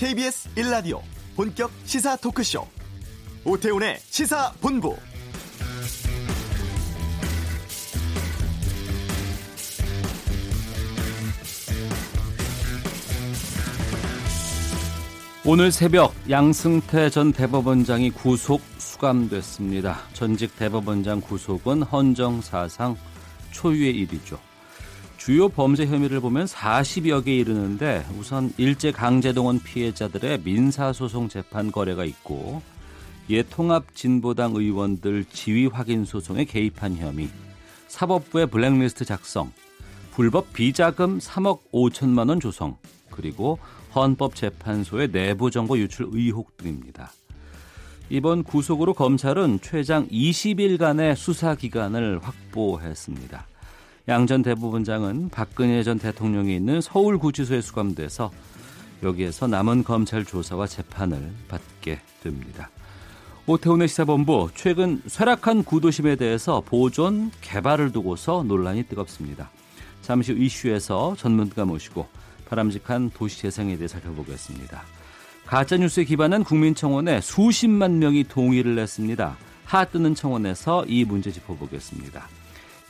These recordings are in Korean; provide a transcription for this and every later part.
KBS 1라디오 본격 시사 토크쇼 오태훈의 시사본부 오늘 새벽 양승태 전 대법원장이 구속 수감됐습니다. 전직 대법원장 구속은 헌정 사상 초유의 일이죠. 주요 범죄 혐의를 보면 40여 개 이르는데 우선 일제 강제동원 피해자들의 민사소송 재판 거래가 있고 옛 통합진보당 의원들 지위 확인 소송에 개입한 혐의, 사법부의 블랙리스트 작성, 불법 비자금 3억 5천만 원 조성, 그리고 헌법재판소의 내부 정보 유출 의혹 등입니다. 이번 구속으로 검찰은 최장 20일간의 수사 기간을 확보했습니다. 양 전 대법원장은 박근혜 전 대통령이 있는 서울구치소에 수감돼서 여기에서 남은 검찰 조사와 재판을 받게 됩니다. 오태훈의 시사본부 최근 쇠락한 구도심에 대해서 보존 개발을 두고서 논란이 뜨겁습니다. 잠시 후 이슈에서 전문가 모시고 바람직한 도시 재생에 대해 살펴보겠습니다. 가짜 뉴스에 기반한 국민청원에 수십만 명이 동의를 냈습니다. 하 뜨는 청원에서 이 문제 짚어보겠습니다.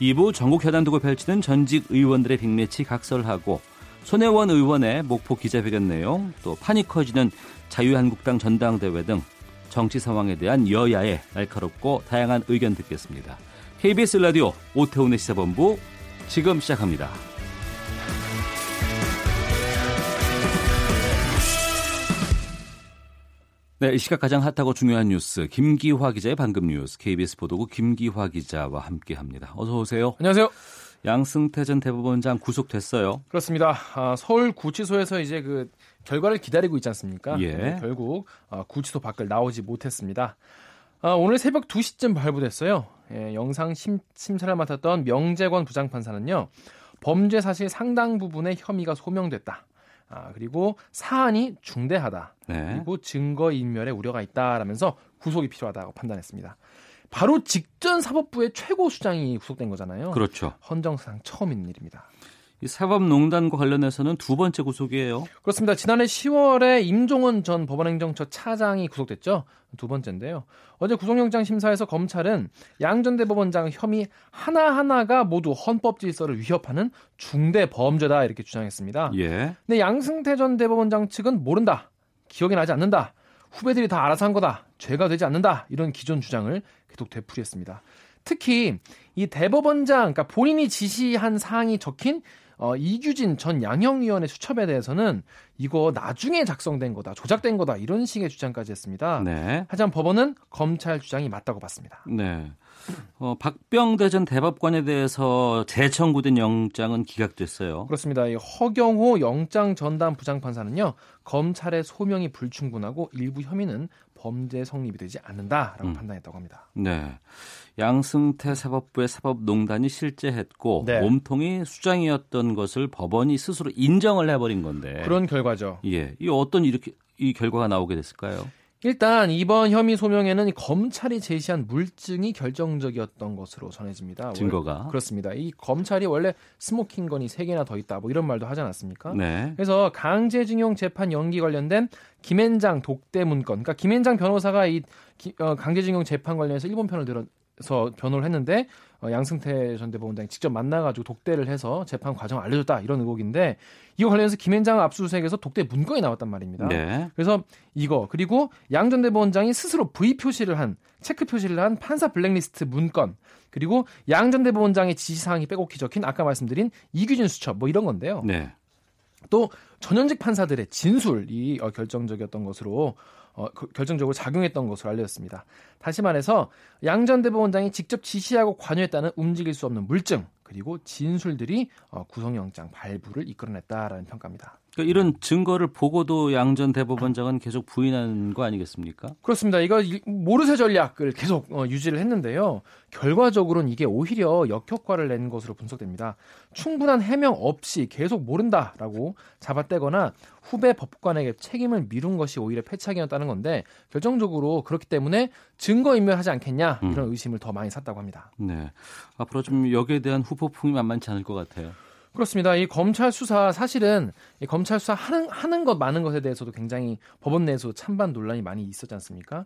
2부 전국 두고 펼치는 전직 의원들의 빅매치 각설하고 손혜원 의원의 목포 기자회견 내용 또 판이 커지는 자유한국당 전당대회 등 정치 상황에 대한 여야의 날카롭고 다양한 의견 듣겠습니다. KBS 라디오 오태훈의 시사본부 지금 시작합니다. 네, 이 시각 가장 핫하고 중요한 뉴스 김기화 기자의 방금 뉴스 KBS 보도국 김기화 기자와 함께합니다. 어서 오세요. 안녕하세요. 양승태 전 대법원장 구속됐어요. 그렇습니다. 아, 서울 구치소에서 이제 그 결과를 기다리고 있지 않습니까? 예. 네, 결국 아, 구치소 밖을 나오지 못했습니다. 아, 오늘 새벽 2시쯤 발부됐어요. 예, 영상 심, 심사를 맡았던 명재권 부장판사는요. 범죄 사실 상당 부분의 혐의가 소명됐다. 아, 그리고 사안이 중대하다. 네. 그리고 증거 인멸에 우려가 있다라면서 구속이 필요하다고 판단했습니다. 바로 직전 사법부의 최고 수장이 구속된 거잖아요. 그렇죠. 헌정사상 처음인 일입니다. 이 사법농단과 관련해서는 두 번째 구속이에요. 그렇습니다. 지난해 10월에 임종원 전 법원행정처 차장이 구속됐죠. 두 번째인데요. 어제 구속영장 심사에서 검찰은 양 전 대법원장 혐의 하나하나가 모두 헌법 질서를 위협하는 중대 범죄다 이렇게 주장했습니다. 예. 근데 양승태 전 대법원장 측은 모른다. 기억이 나지 않는다. 후배들이 다 알아서 한 거다. 죄가 되지 않는다. 이런 기존 주장을 계속 되풀이했습니다. 특히 이 대법원장, 그러니까 본인이 지시한 사항이 적힌 어, 이규진 전 양형위원회 수첩에 대해서는 이거 나중에 작성된 거다, 조작된 거다 이런 식의 주장까지 했습니다. 네. 하지만 법원은 검찰 주장이 맞다고 봤습니다. 네. 어, 박병대 전 대법관에 대해서 재청구된 영장은 기각됐어요. 그렇습니다. 이 허경호 영장 전담 부장판사는요 검찰의 소명이 불충분하고 일부 혐의는 범죄 성립이 되지 않는다라고 음. 판단했다고 합니다. 네. 양승태 사법부의 사법농단이 실제했고 네. 몸통이 수장이었던 것을 법원이 스스로 인정을 해버린 건데. 그런 결과죠. 예. 이 어떤 이렇게 이 결과가 나오게 됐을까요? 일단 이번 혐의 소명에는 이 검찰이 제시한 물증이 결정적이었던 것으로 전해집니다. 증거가. 그렇습니다. 이 검찰이 원래 스모킹 건이 세 개나 더 있다 뭐 이런 말도 하지 않았습니까? 네. 그래서 강제징용 재판 연기 관련된 김앤장 독대 문건, 그러니까 김앤장 변호사가 이 기- 어, 강제징용 재판 관련해서 일본 편을 들어 서 변호를 했는데 어, 양승태 전 대법원장이 직접 만나가지고 독대를 해서 재판 과정을 알려줬다 이런 의혹인데 이거 관련해서 김앤장 압수수색에서 독대 문건이 나왔단 말입니다. 네. 그래서 이거 그리고 양 전 대법원장이 스스로 V 표시를 한 체크 표시를 한 판사 블랙리스트 문건 그리고 양 전 대법원장의 지시사항이 빼곡히 적힌 아까 말씀드린 이규진 수첩 뭐 이런 건데요. 네. 또 전현직 판사들의 진술이 어, 결정적이었던 것으로 어, 그- 결정적으로 작용했던 것으로 알려졌습니다. 다시 말해서 양 전 대법원장이 직접 지시하고 관여했다는 움직일 수 없는 물증 그리고 진술들이 어, 구속영장 발부를 이끌어냈다라는 평가입니다. 그러니까 이런 증거를 보고도 양전 대법원장은 계속 부인한 거 아니겠습니까? 그렇습니다. 이거 이- 모르쇠 전략을 계속 어, 유지를 했는데요. 결과적으로는 이게 오히려 역효과를 낸 것으로 분석됩니다. 충분한 해명 없이 계속 모른다라고 잡아떼거나 후배 법관에게 책임을 미룬 것이 오히려 패착이었다는 건데 결정적으로 그렇기 때문에 증거 인멸하지 않겠냐 이런 의심을 더 많이 샀다고 합니다. 네. 앞으로 좀 여기에 대한 후폭풍이 만만치 않을 것 같아요. 그렇습니다. 이 검찰 수사 사실은 이 검찰 수사 하는 하는 것 많은 것에 대해서도 굉장히 법원 내에서 찬반 논란이 많이 있었지 않습니까?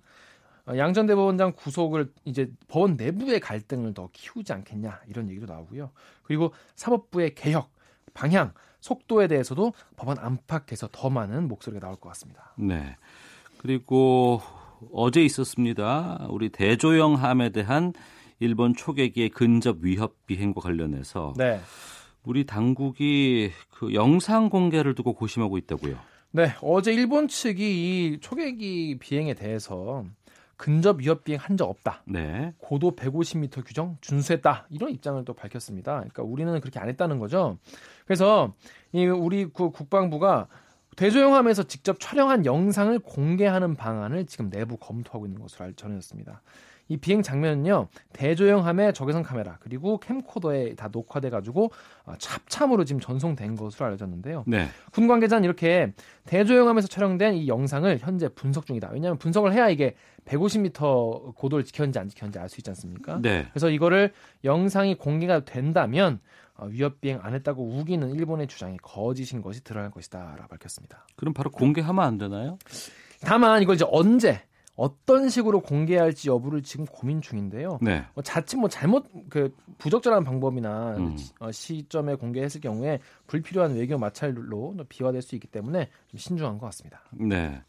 어, 양전 대법원장 구속을 이제 법원 내부의 갈등을 더 키우지 않겠냐 이런 얘기도 나오고요. 그리고 사법부의 개혁 방향 속도에 대해서도 법원 안팎에서 더 많은 목소리가 나올 것 같습니다. 네. 그리고 어제 있었습니다. 우리 대조영함에 대한 일본 초계기의 근접 위협 비행과 관련해서 네. 우리 당국이 그 영상 공개를 두고 고심하고 있다고요. 네, 어제 일본 측이 이 초계기 비행에 대해서 근접 위협 비행 한 적 없다. 네. 고도 150m 규정 준수했다. 이런 입장을 또 밝혔습니다. 그러니까 우리는 그렇게 안 했다는 거죠. 그래서 이 우리 국방부가 대조영함에서 직접 촬영한 영상을 공개하는 방안을 지금 내부 검토하고 있는 것으로 전해졌습니다. 이 비행 장면은요 대조영함의 적외선 카메라 그리고 캠코더에 다 녹화돼 가지고 어, 찹참으로 지금 전송된 것으로 알려졌는데요. 네. 군 관계자는 이렇게 대조영함에서 촬영된 이 영상을 현재 분석 중이다. 왜냐하면 분석을 해야 이게 150m 고도를 지켰는지 안 지켰는지 알 수 있지 않습니까? 네. 그래서 이거를 영상이 공개가 된다면 어, 위협 비행 안 했다고 우기는 일본의 주장이 거짓인 것이 드러날 것이다라고 밝혔습니다. 그럼 바로 공개하면 안 되나요? 다만 이걸 이제 언제 어떤 식으로 공개할지 여부를 지금 고민 중인데요. 네. 뭐 자칫 뭐 잘못 그 부적절한 방법이나 음. 어, 시점에 공개했을 경우에 불필요한 외교 마찰로 비화될 수 있기 때문에 좀 신중한 것 같습니다. 네.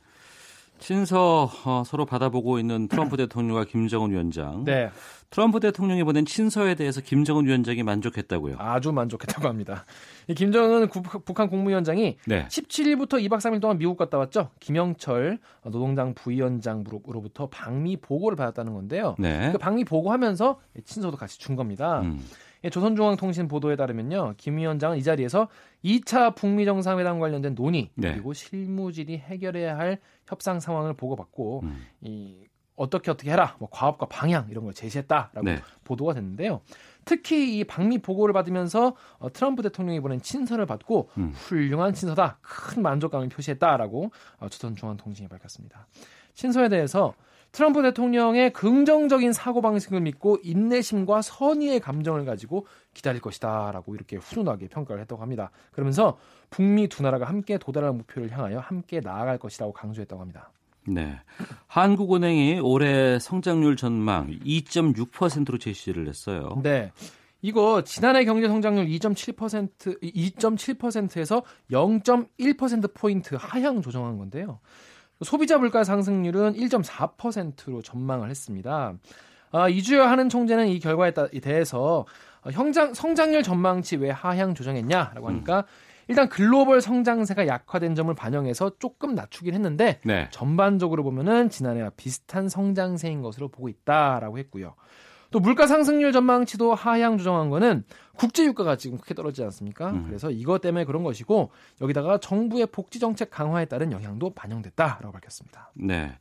친서 어, 서로 받아보고 있는 트럼프 대통령과 김정은 위원장. 네. 트럼프 대통령이 보낸 친서에 대해서 김정은 위원장이 만족했다고요. 아주 만족했다고 합니다. 이 김정은 구, 북한 국무위원장이 네. 17일부터 2박 3일 동안 미국 갔다 왔죠. 김영철 노동당 부위원장으로부터 방미 보고를 받았다는 건데요. 네. 그 방미 보고하면서 친서도 같이 준 겁니다. 음. 조선중앙통신 보도에 따르면요. 김 위원장은 이 자리에서 2차 북미 정상회담 관련된 논의 네. 그리고 실무질이 해결해야 할 협상 상황을 보고받고 음. 이 어떻게 어떻게 해라 뭐 과업과 방향 이런 걸 제시했다라고 네. 보도가 됐는데요. 특히 이 방미 보고를 받으면서 어, 트럼프 대통령이 보낸 친서를 받고 음. 훌륭한 친서다 큰 만족감을 표시했다라고 어, 조선중앙통신이 밝혔습니다. 친서에 대해서 트럼프 대통령의 긍정적인 사고방식을 믿고 인내심과 선의의 감정을 가지고 기다릴 것이다 라고 이렇게 훈훈하게 평가를 했다고 합니다. 그러면서 북미 두 나라가 함께 도달할 목표를 향하여 함께 나아갈 것이라고 강조했다고 합니다. 네. 한국은행이 올해 성장률 전망 2.6%로 제시를 했어요. 네. 이거 지난해 경제 성장률 2.7% 2.7%에서 0.1% 포인트 하향 조정한 건데요. 소비자 물가 상승률은 1.4%로 전망을 했습니다. 아, 이주열 하는 총재는 이 결과에 대해서 어, 형장, 성장률 전망치 왜 하향 조정했냐라고 하니까 음. 일단 글로벌 성장세가 약화된 점을 반영해서 조금 낮추긴 했는데 네. 전반적으로 보면은 지난해와 비슷한 성장세인 것으로 보고 있다라고 했고요. 또 물가 상승률 전망치도 하향 조정한 거는 국제 유가가 지금 크게 떨어지지 않습니까? 음. 그래서 이것 때문에 그런 것이고 여기다가 정부의 복지 정책 강화에 따른 영향도 반영됐다라고 밝혔습니다. 네.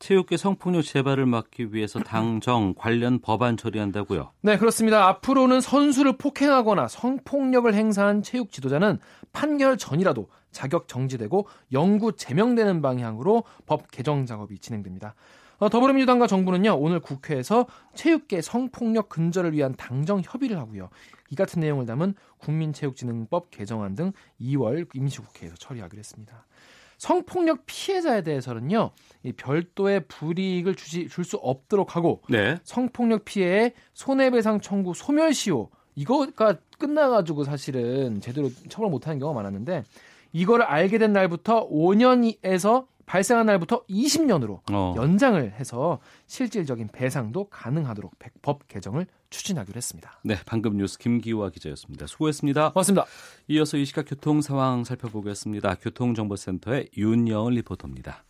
체육계 성폭력 재발을 막기 위해서 당정 관련 법안 처리한다고요? 네, 그렇습니다. 앞으로는 선수를 폭행하거나 성폭력을 행사한 체육 지도자는 판결 전이라도 자격 정지되고 영구 제명되는 방향으로 법 개정 작업이 진행됩니다. 어, 더불어민주당과 정부는요 오늘 국회에서 체육계 성폭력 근절을 위한 당정 협의를 하고요. 이 같은 내용을 담은 국민체육진흥법 개정안 등 2월 임시국회에서 처리하기로 했습니다. 성폭력 피해자에 대해서는요, 이 별도의 불이익을 줄수 없도록 하고, 네. 성폭력 피해의 손해배상 청구 소멸 시효, 이거가 끝나가지고 사실은 제대로 처벌 못하는 경우가 많았는데, 이거를 알게 된 날부터 5년에서 발생한 날부터 20년으로 어. 연장을 해서 실질적인 배상도 가능하도록 법 개정을 추진하기로 했습니다. 네, 방금 뉴스 김기화 기자였습니다. 수고했습니다. 고맙습니다. 이어서 이 시각 교통 상황 살펴보겠습니다. 교통정보센터의 윤여은 리포터입니다.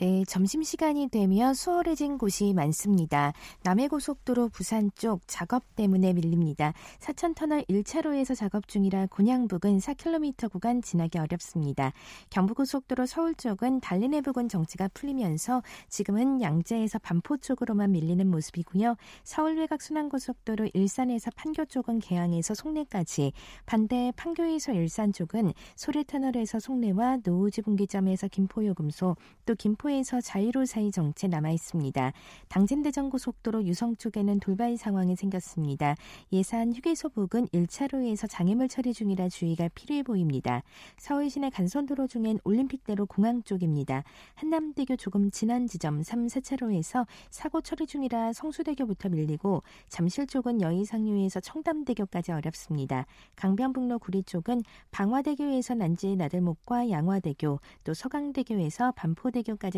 네, 점심시간이 되면 수월해진 곳이 많습니다. 남해고속도로 부산 쪽 작업 때문에 밀립니다. 사천터널 1차로에서 작업 중이라 곤양 부근 4km 구간 지나기 어렵습니다. 경부고속도로 서울 쪽은 달리내 부근 정체가 풀리면서 지금은 양재에서 반포 쪽으로만 밀리는 모습이고요. 서울 외곽 순환고속도로 일산에서 판교 쪽은 개항에서 송내까지 반대 판교에서 일산 쪽은 소래터널에서 송내와 노우지 분기점에서 김포요금소 또 김포 반포에서 자유로 사이 정체 남아 있습니다. 당진대전 고속도로 유성 쪽에는 돌발 상황이 생겼습니다. 예산 휴게소 부근 1차로에서 장애물 처리 중이라 주의가 필요해 보입니다. 서울 시내 간선도로 중엔 올림픽대로 공항 쪽입니다. 한남대교 조금 지난 지점 3, 4차로에서 사고 처리 중이라 성수대교부터 밀리고 잠실 쪽은 여의 상류에서 청담대교까지 어렵습니다. 강변북로 구리 쪽은 방화대교에서 난지 나들목과 양화대교, 또 서강대교에서 반포대교까지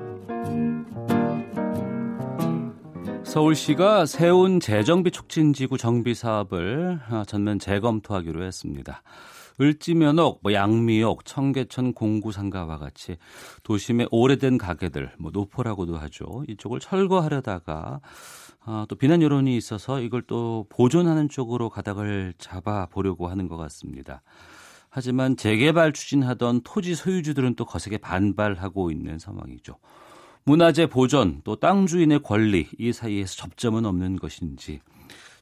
서울시가 세운 재정비 촉진지구 정비 사업을 아, 전면 재검토하기로 했습니다. 을지면옥, 뭐 양미옥, 청계천 공구상가와 같이 도심의 오래된 가게들, 뭐 노포라고도 하죠. 이쪽을 철거하려다가 아, 또 비난 여론이 있어서 이걸 또 보존하는 쪽으로 가닥을 잡아 보려고 하는 것 같습니다. 하지만 재개발 추진하던 토지 소유주들은 또 거세게 반발하고 있는 상황이죠. 문화재 보존 또땅 주인의 권리 이 사이에서 접점은 없는 것인지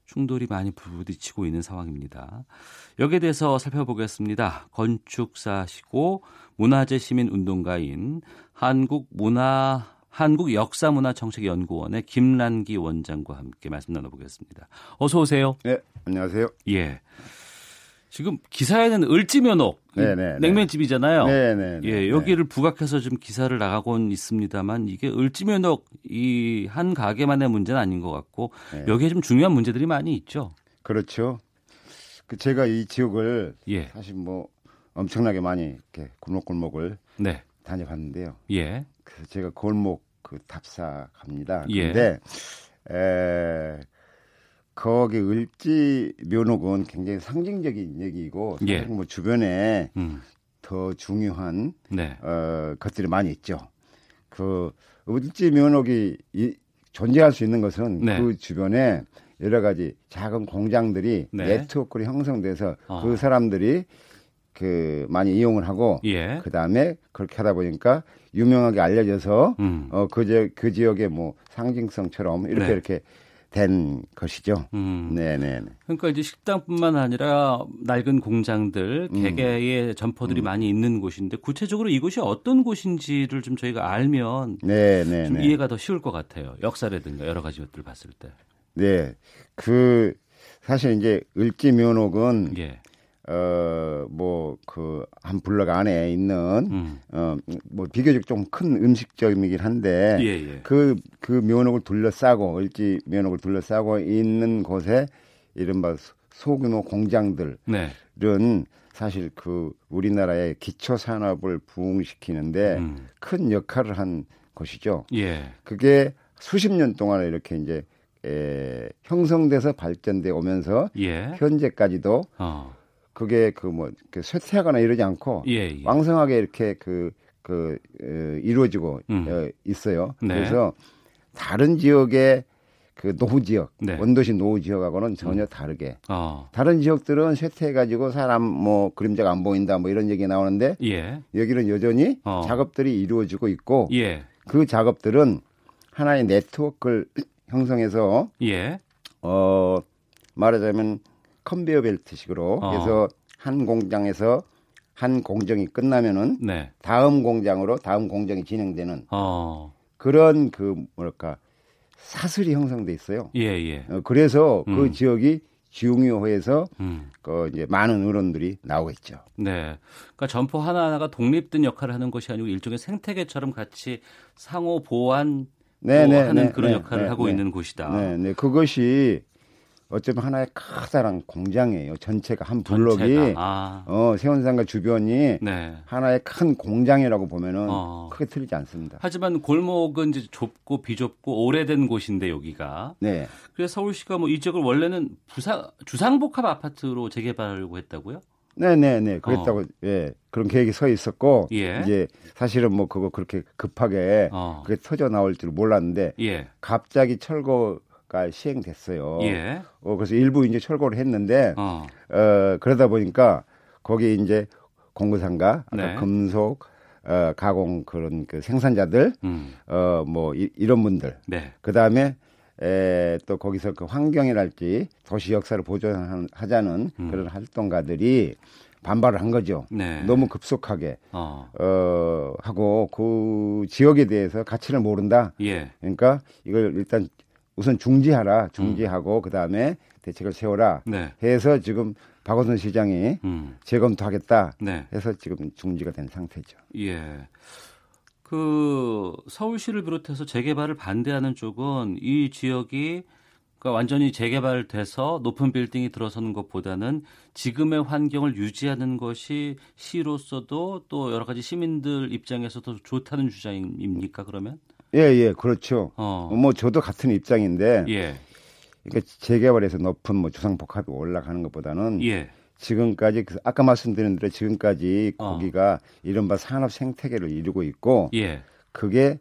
충돌이 많이 부딪히고 있는 상황입니다. 여기에 대해서 살펴보겠습니다. 건축사시고 문화재 시민 운동가인 한국 문화 한국 역사문화정책연구원의 김란기 원장과 함께 말씀 나눠보겠습니다. 어서 오세요. 네, 안녕하세요. 예. 지금 기사에는 을지면옥 네네, 냉면집이잖아요. 네네. 예, 여기를 부각해서 좀 기사를 나가곤 있습니다만 이게 을지면옥 이 한 가게만의 문제는 아닌 것 같고 네. 여기에 좀 중요한 문제들이 많이 있죠. 그렇죠. 그 제가 이 지역을 예, 사실 뭐 엄청나게 많이 이렇게 골목골목을 네, 다녀봤는데요. 예, 그 제가 골목 그 답사 갑니다. 예. 근데 에 거기 을지 묘목은 굉장히 상징적인 얘기이고 사실 예. 뭐 주변에 음, 더 중요한 네, 어, 것들이 많이 있죠. 그 을지 면옥이 이, 존재할 수 있는 것은 네. 그 주변에 여러 가지 작은 공장들이 네. 네트워크로 형성돼서 어. 그 사람들이 그 많이 이용을 하고 예, 그 다음에 그렇게 하다 보니까 유명하게 알려져서 음, 어그 그 지역의 뭐 상징성처럼 이렇게 네. 이렇게 된 것이죠. 음. 네네. 그러니까 이제 식당뿐만 아니라 낡은 공장들, 음. 개개의 점포들이 많이 있는 곳인데 구체적으로 이곳이 어떤 곳인지를 좀 저희가 알면 좀 네네네. 이해가 더 쉬울 것 같아요. 역사라든가 여러 가지 것들 봤을 때. 네. 그 사실 이제 을지 묘목은 예. 어, 뭐, 그, 한 블럭 안에 있는, 음. 어, 뭐, 비교적 좀 큰 음식점이긴 한데, 예, 예. 그, 그 묘목을 둘러싸고, 을지 묘목을 둘러싸고 있는 곳에 이른바 소- 소규모 공장들은 네. 사실 그 우리나라의 기초 산업을 부흥시키는데 음. 큰 역할을 한 곳이죠. 예. 그게 수십 년 동안 이렇게 이제, 에, 형성돼서 발전돼 오면서 예. 현재까지도 어. 그게 그뭐 쇠퇴하거나 이러지 않고 예, 예. 왕성하게 이렇게 그, 그, 어, 이루어지고 음. 어, 있어요. 네. 그래서 다른 지역의 그 노후 지역, 네. 원도시 노후 지역하고는 전혀 다르게 어. 다른 지역들은 쇠퇴해가지고 사람 뭐 그림자가 안 보인다 뭐 이런 얘기 나오는데 예. 여기는 여전히 어. 작업들이 이루어지고 있고 예. 그 작업들은 하나의 네트워크를 형성해서 예. 어 말하자면 컨베이어 벨트식으로 어. 그래서 한 공장에서 한 공정이 끝나면은 네. 다음 공장으로 다음 공정이 진행되는 어. 그런 그 뭐랄까 사슬이 형성돼 있어요. 예, 예. 어, 그래서 음. 그 지역이 중요해서 음. 그 이제 많은 의원들이 나오고 있죠. 네. 그러니까 점포 하나하나가 독립된 역할을 하는 것이 아니고 일종의 생태계처럼 같이 상호 보완 네, 또 네, 하는 네, 그런 네, 역할을 네, 하고 네. 있는 곳이다. 네, 네, 그것이 어쩌면 하나의 커다란 공장이에요. 전체가 한 블록이. 아. 어 세원상가 주변이 네. 하나의 큰 공장이라고 보면은 어. 크게 틀리지 않습니다. 하지만 골목은 이제 좁고 비좁고 오래된 곳인데 여기가 네. 그래서 서울시가 뭐이 지역을 원래는 부사 주상복합 아파트로 재개발하려고 했다고요? 네네네. 그랬다고, 예. 그런 계획이 서 있었고, 어. 예. 이제 사실은 뭐 그거 그렇게 급하게 어. 그게 터져 나올 줄 몰랐는데, 예. 갑자기 철거 가 시행됐어요. 예. 어, 그래서 일부 이제 철거를 했는데 어. 어, 그러다 보니까 거기 이제 공구상가, 네. 금속, 어, 가공 그런 그 생산자들, 음. 어, 뭐 이, 이런 분들, 네. 그 다음에 에, 또 거기서 그 환경이랄지 도시 역사를 보존하자는 음. 그런 활동가들이 반발을 한 거죠. 네. 너무 급속하게 어. 어 하고 그 지역에 대해서 가치를 모른다. 예. 그러니까 이걸 일단 우선 중지하라. 중지하고 그 다음에 대책을 세워라. 네. 해서 지금 박원순 시장이 음. 재검토하겠다. 네. 해서 지금 중지가 된 상태죠. 예. 그 서울시를 비롯해서 재개발을 반대하는 쪽은 이 지역이 그러니까 완전히 재개발돼서 높은 빌딩이 들어서는 것보다는 지금의 환경을 유지하는 것이 시로서도 또 여러 가지 시민들 입장에서도 좋다는 주장입니까 그러면? 예, 예, 그렇죠. 어. 뭐 저도 같은 입장인데, 예. 그러니까 재개발에서 높은 뭐 주상복합이 올라가는 것보다는 예. 지금까지 그 아까 말씀드린 대로 지금까지 어. 거기가 이른바 산업 생태계를 이루고 있고 예. 그게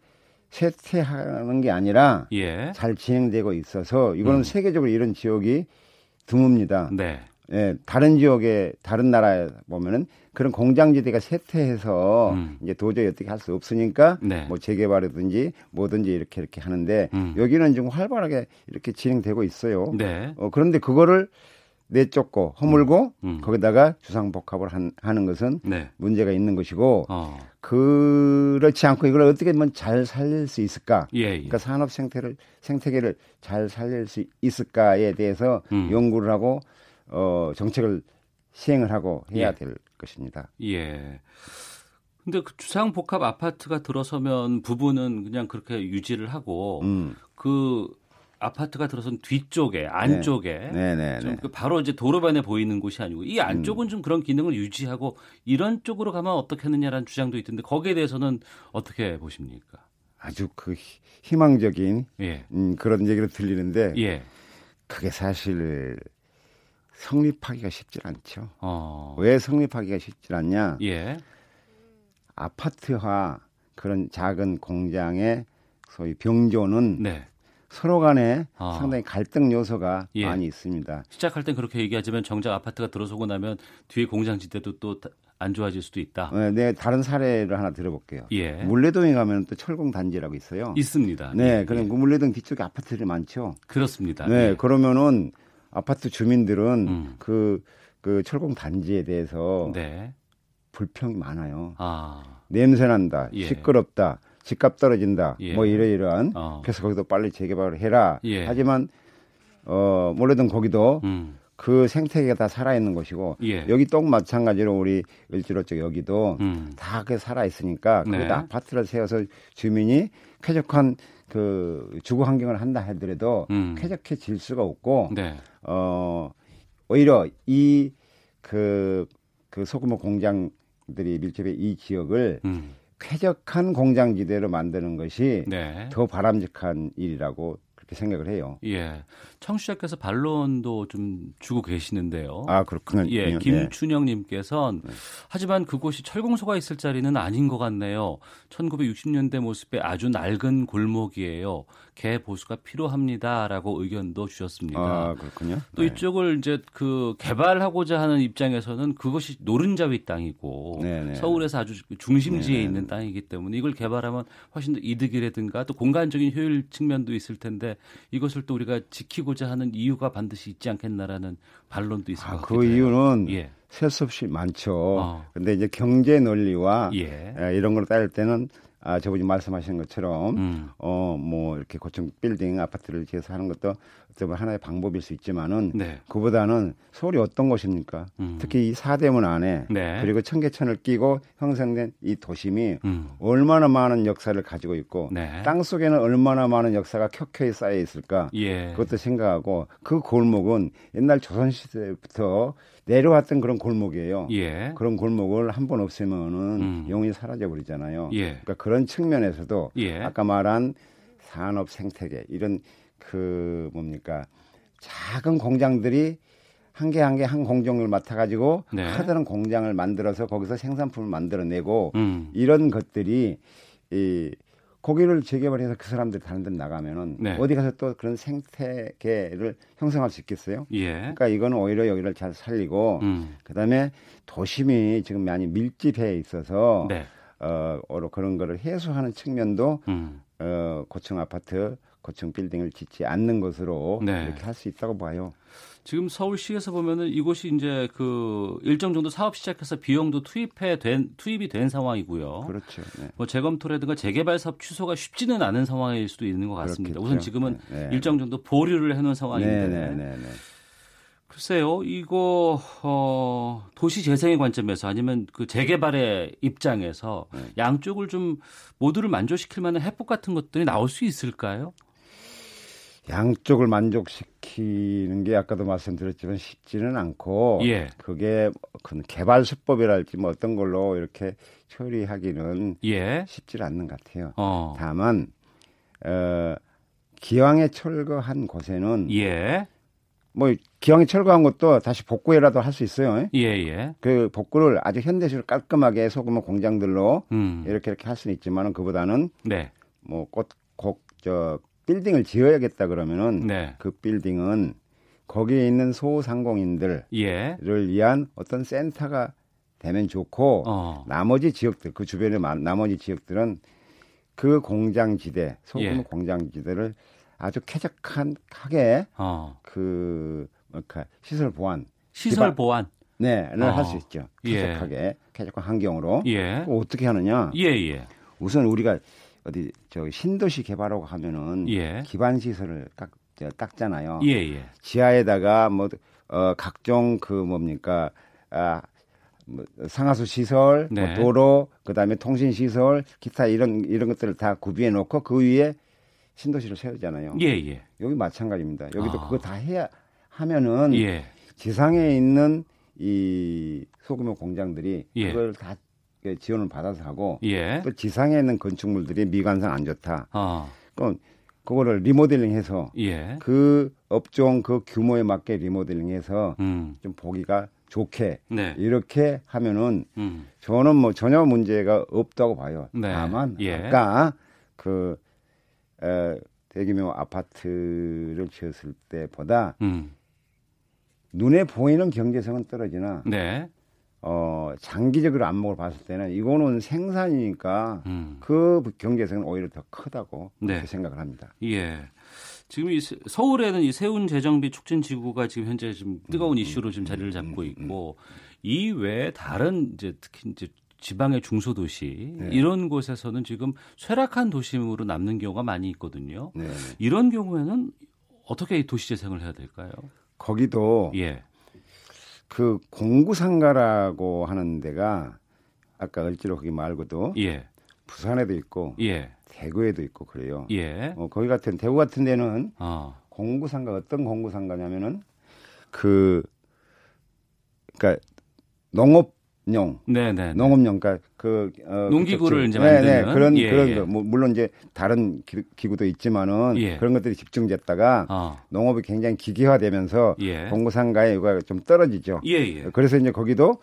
쇠퇴하는 게 아니라 예. 잘 진행되고 있어서 이거는 음. 세계적으로 이런 지역이 드뭅니다. 네. 예, 다른 지역에 다른 나라에 보면은 그런 공장지대가 쇠퇴해서 음. 이제 도저히 어떻게 할 수 없으니까 네. 뭐 재개발이든지 뭐든지 이렇게 이렇게 하는데 음. 여기는 지금 활발하게 이렇게 진행되고 있어요. 네. 어, 그런데 그거를 내쫓고 허물고 음. 거기다가 주상복합을 한, 하는 것은 네. 문제가 있는 것이고 어. 그렇지 않고 이걸 어떻게 하면 잘 살릴 수 있을까? 예. 예. 그러니까 산업 생태를 생태계를 잘 살릴 수 있을까에 대해서 음. 연구를 하고 어 정책을 시행을 하고 해야 예. 될 것입니다. 예. 근데 그 주상 복합 아파트가 들어서면 부부는 그냥 그렇게 유지를 하고 음. 그 아파트가 들어선 뒤쪽에 안쪽에 네, 네, 좀 네. 그 바로 이제 도로변에 보이는 곳이 아니고 이 안쪽은 좀 그런 기능을 유지하고 이런 쪽으로 가면 어떻겠느냐라는 주장도 있던데 거기에 대해서는 어떻게 보십니까? 아주 그 희- 희망적인 예. 음, 그런 얘기를 들리는데 예. 그게 사실 성립하기가 쉽지 않죠. 어. 왜 성립하기가 쉽지 않냐? 예. 아파트와 그런 작은 공장의 소위 병조는 네. 서로 간에 아. 상당히 갈등 요소가 예. 많이 있습니다. 시작할 땐 그렇게 얘기하지만 정작 아파트가 들어서고 나면 뒤에 공장지대도 또 안 좋아질 수도 있다. 네, 네, 다른 사례를 하나 들어볼게요. 예. 물레동에 가면 또 철공 단지라고 있어요. 있습니다. 네, 예. 그럼 그 물레동 뒤쪽에 아파트들이 많죠. 그렇습니다. 네, 예. 그러면은 아파트 주민들은 음. 그, 그 철공 단지에 대해서 네. 불평이 많아요. 아. 냄새 난다, 예. 시끄럽다, 집값 떨어진다, 예. 뭐 이러이러한. 어. 그래서 거기도 빨리 재개발을 해라. 예. 하지만 어 물레동 거기도 음. 그 생태계가 다 살아있는 것이고 예. 여기 또 마찬가지로 우리 을지로 쪽 여기도 음. 다그 살아 있으니까 네. 거기다 아파트를 세워서 주민이 쾌적한 그 주거 환경을 한다 하더라도 음. 쾌적해질 수가 없고 네. 어 오히려 이그그 소규모 공장들이 밀집해 이 지역을 음. 쾌적한 공장지대로 만드는 것이 네. 더 바람직한 일이라고 그렇게 생각을 해요. 예. 청취자께서 반론도 좀 주고 계시는데요. 아 그렇군요. 예, 네. 김춘영님께서는 하지만 그곳이 철공소가 있을 자리는 아닌 것 같네요. 1960년대 모습의 아주 낡은 골목이에요. 개 보수가 필요합니다라고 의견도 주셨습니다. 아 그렇군요. 또 네. 이쪽을 이제 그 개발하고자 하는 입장에서는 그것이 노른자위 땅이고 네, 네. 서울에서 아주 중심지에 네, 네. 있는 땅이기 때문에 이걸 개발하면 훨씬 더 이득이라든가 또 공간적인 효율 측면도 있을 텐데 이것을 또 우리가 지키고 자 하는 이유가 반드시 있지 않겠나라는 반론도 있을 아, 것그 같아요. 이유는 예. 셀수 없이 많죠. 어. 근데 이제 경제 논리와 예. 에, 이런 걸 따질 때는 아, 저분이 말씀하신 것처럼 음. 어, 뭐 이렇게 고층 빌딩 아파트를 지어서 하는 것도 어쩌면 하나의 방법일 수 있지만은 네. 그보다는 서울이 어떤 곳입니까? 음. 특히 이 사대문 안에 네. 그리고 청계천을 끼고 형성된 이 도심이 음. 얼마나 많은 역사를 가지고 있고 네. 땅 속에는 얼마나 많은 역사가 켜켜이 쌓여 있을까? 예. 그것도 생각하고 그 골목은 옛날 조선 시대부터 내려왔던 그런 골목이에요. 예. 그런 골목을 한 번 없애면은 음. 영원히 사라져 버리잖아요. 예. 그러니까 그런 측면에서도 예. 아까 말한 산업 생태계 이런 그 뭡니까 작은 공장들이 한 개 한 개 한 공정을 맡아가지고 네. 커다란 공장을 만들어서 거기서 생산품을 만들어내고 음. 이런 것들이 이 거기를 재개발해서 그 사람들이 다른 데 나가면은 네. 어디 가서 또 그런 생태계를 형성할 수 있겠어요? 예. 그러니까 이거는 오히려 여기를 잘 살리고 음. 그다음에 도심이 지금 많이 밀집해 있어서 네. 어 그런 거를 해소하는 측면도 음. 어 고층 아파트, 고층 빌딩을 짓지 않는 것으로 네. 이렇게 할 수 있다고 봐요. 지금 서울시에서 보면은 이곳이 이제 그 일정 정도 사업 시작해서 비용도 투입해 된 투입이 된 상황이고요. 그렇죠. 네. 뭐 재검토라든가 재개발 사업 취소가 쉽지는 않은 상황일 수도 있는 것 같습니다. 그렇겠죠. 우선 지금은 네. 일정 정도 보류를 해놓은 상황인데 네, 네, 네, 네. 글쎄요, 이거 어, 도시 재생의 관점에서 아니면 그 재개발의 입장에서 네. 양쪽을 좀 모두를 만족시킬 만한 해법 같은 것들이 나올 수 있을까요? 양쪽을 만족시키는 게 아까도 말씀드렸지만 쉽지는 않고 예. 그게 그 개발 수법이랄지 뭐 어떤 걸로 이렇게 처리하기는 예. 쉽지 않는 것 같아요. 어. 다만 어, 기왕에 철거한 곳에는 예. 뭐 기왕에 철거한 것도 다시 복구해라도 할 수 있어요. 예, 예. 그 복구를 아주 현대식으로 깔끔하게 소규모 공장들로 음. 이렇게 이렇게 할 수는 있지만은 그보다는 네. 뭐꼭저 빌딩을 지어야겠다 그러면은 네. 그 빌딩은 거기에 있는 소상공인들을 예. 위한 어떤 센터가 되면 좋고 어. 나머지 지역들 그 주변의 마- 나머지 지역들은 그 공장지대 소규모 예. 공장지대를 아주 쾌적하게 어. 그 뭐랄까 시설 보완 시설 기반- 보완. 네를 어. 할수 있죠 예. 쾌적하게 쾌적한 환경으로 예. 어떻게 하느냐 예, 예. 우선 우리가 어디 저 신도시 개발하고 하면은 예. 기반 시설을 딱 저, 닦잖아요. 예, 예. 지하에다가 뭐 어, 각종 그 뭡니까 아, 뭐 상하수 시설, 네. 뭐 도로, 그다음에 통신 시설, 기타 이런 이런 것들을 다 구비해 놓고 그 위에 신도시를 세우잖아요. 예, 예. 여기 마찬가지입니다. 여기도 아. 그거 다 해야 하면은 예. 지상에 있는 이 소규모 공장들이 예. 그걸 다 지원을 받아서 하고 예. 또 지상에 있는 건축물들이 미관상 안 좋다. 어. 그럼 그거를 리모델링해서 예. 그 업종 그 규모에 맞게 리모델링해서 음. 좀 보기가 좋게 네. 이렇게 하면은 음. 저는 뭐 전혀 문제가 없다고 봐요. 네. 다만 예. 아까 그 에, 대규모 아파트를 지었을 때보다 음. 눈에 보이는 경제성은 떨어지나 네. 어, 장기적으로 안목을 봤을 때는 이거는 생산이니까 음. 그 경제성은 오히려 더 크다고 네. 생각을 합니다. 예. 지금 이 세- 서울에는 이 세운 재정비 촉진 지구가 지금 현재 좀 뜨거운 이슈로 지금 자리를 잡고 있고 이 외에 다른 이제 특히 이제 지방의 중소도시 네. 이런 곳에서는 지금 쇠락한 도심으로 남는 경우가 많이 있거든요. 네. 이런 경우에는 어떻게 이 도시 재생을 해야 될까요? 거기도 예. 그 공구상가라고 하는 데가 아까 을지로 거기 말고도 예. 부산에도 있고 예. 대구에도 있고 그래요. 예. 어, 거기 같은 대구 같은 데는 어. 공구상가 어떤 공구상가냐면은 그 그러니까 농업 용 네, 네. 네. 농업용 그러니까 그 어, 농기구를 이제 네, 네, 만드는? 그런 예, 그런 예. 거 뭐, 물론 이제 다른 기, 구도 있지만은 예. 그런 것들이 집중됐다가 어. 농업이 굉장히 기계화되면서 예. 공구상가의 이거가 좀 떨어지죠. 예, 예. 그래서 이제 거기도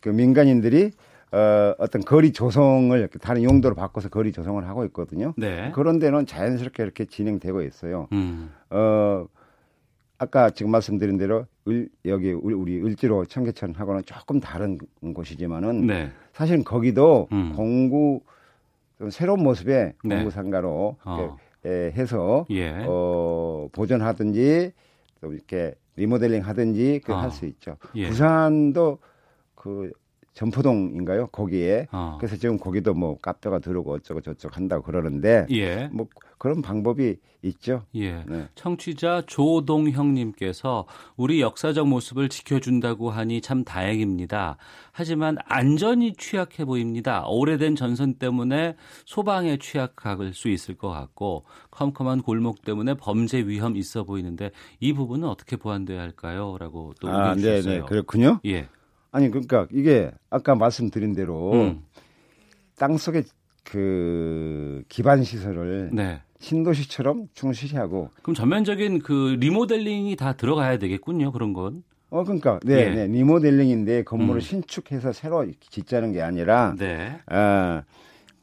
그 민간인들이 어, 어떤 거리 조성을 다른 용도로 바꿔서 거리 조성을 하고 있거든요. 네. 그런 데는 자연스럽게 이렇게 진행되고 있어요. 음. 어, 아까 지금 말씀드린 대로 을, 여기 우리, 을지로 청계천하고는 조금 다른 곳이지만은 네. 사실 거기도 음. 공구 좀 새로운 모습의 네. 공구 상가로 어. 이렇게, 에, 해서 예. 어, 보존하든지 또 이렇게 리모델링 하든지 그 어. 할수 있죠. 예. 부산도 그 점포동인가요? 거기에 어. 그래서 지금 거기도 뭐 카페가 들어오고 어쩌고 저쩌고 한다고 그러는데 예. 뭐 그런 방법이 있죠. 예. 네. 청취자 조동형님께서 우리 역사적 모습을 지켜준다고 하니 참 다행입니다. 하지만 안전이 취약해 보입니다. 오래된 전선 때문에 소방에 취약할 수 있을 것 같고 컴컴한 골목 때문에 범죄 위험 있어 보이는데 이 부분은 어떻게 보완돼야 할까요? 라고 또 아, 네. 네, 그렇군요. 예. 아니 그러니까 이게 아까 말씀드린 대로 음. 땅 속에 그 기반 시설을 네. 신도시처럼 충실히 하고 그럼 전면적인 그 리모델링이 다 들어가야 되겠군요. 그런 건. 어 그러니까 네, 예. 네 리모델링인데 건물을 음. 신축해서 새로 짓자는 게 아니라 네. 아,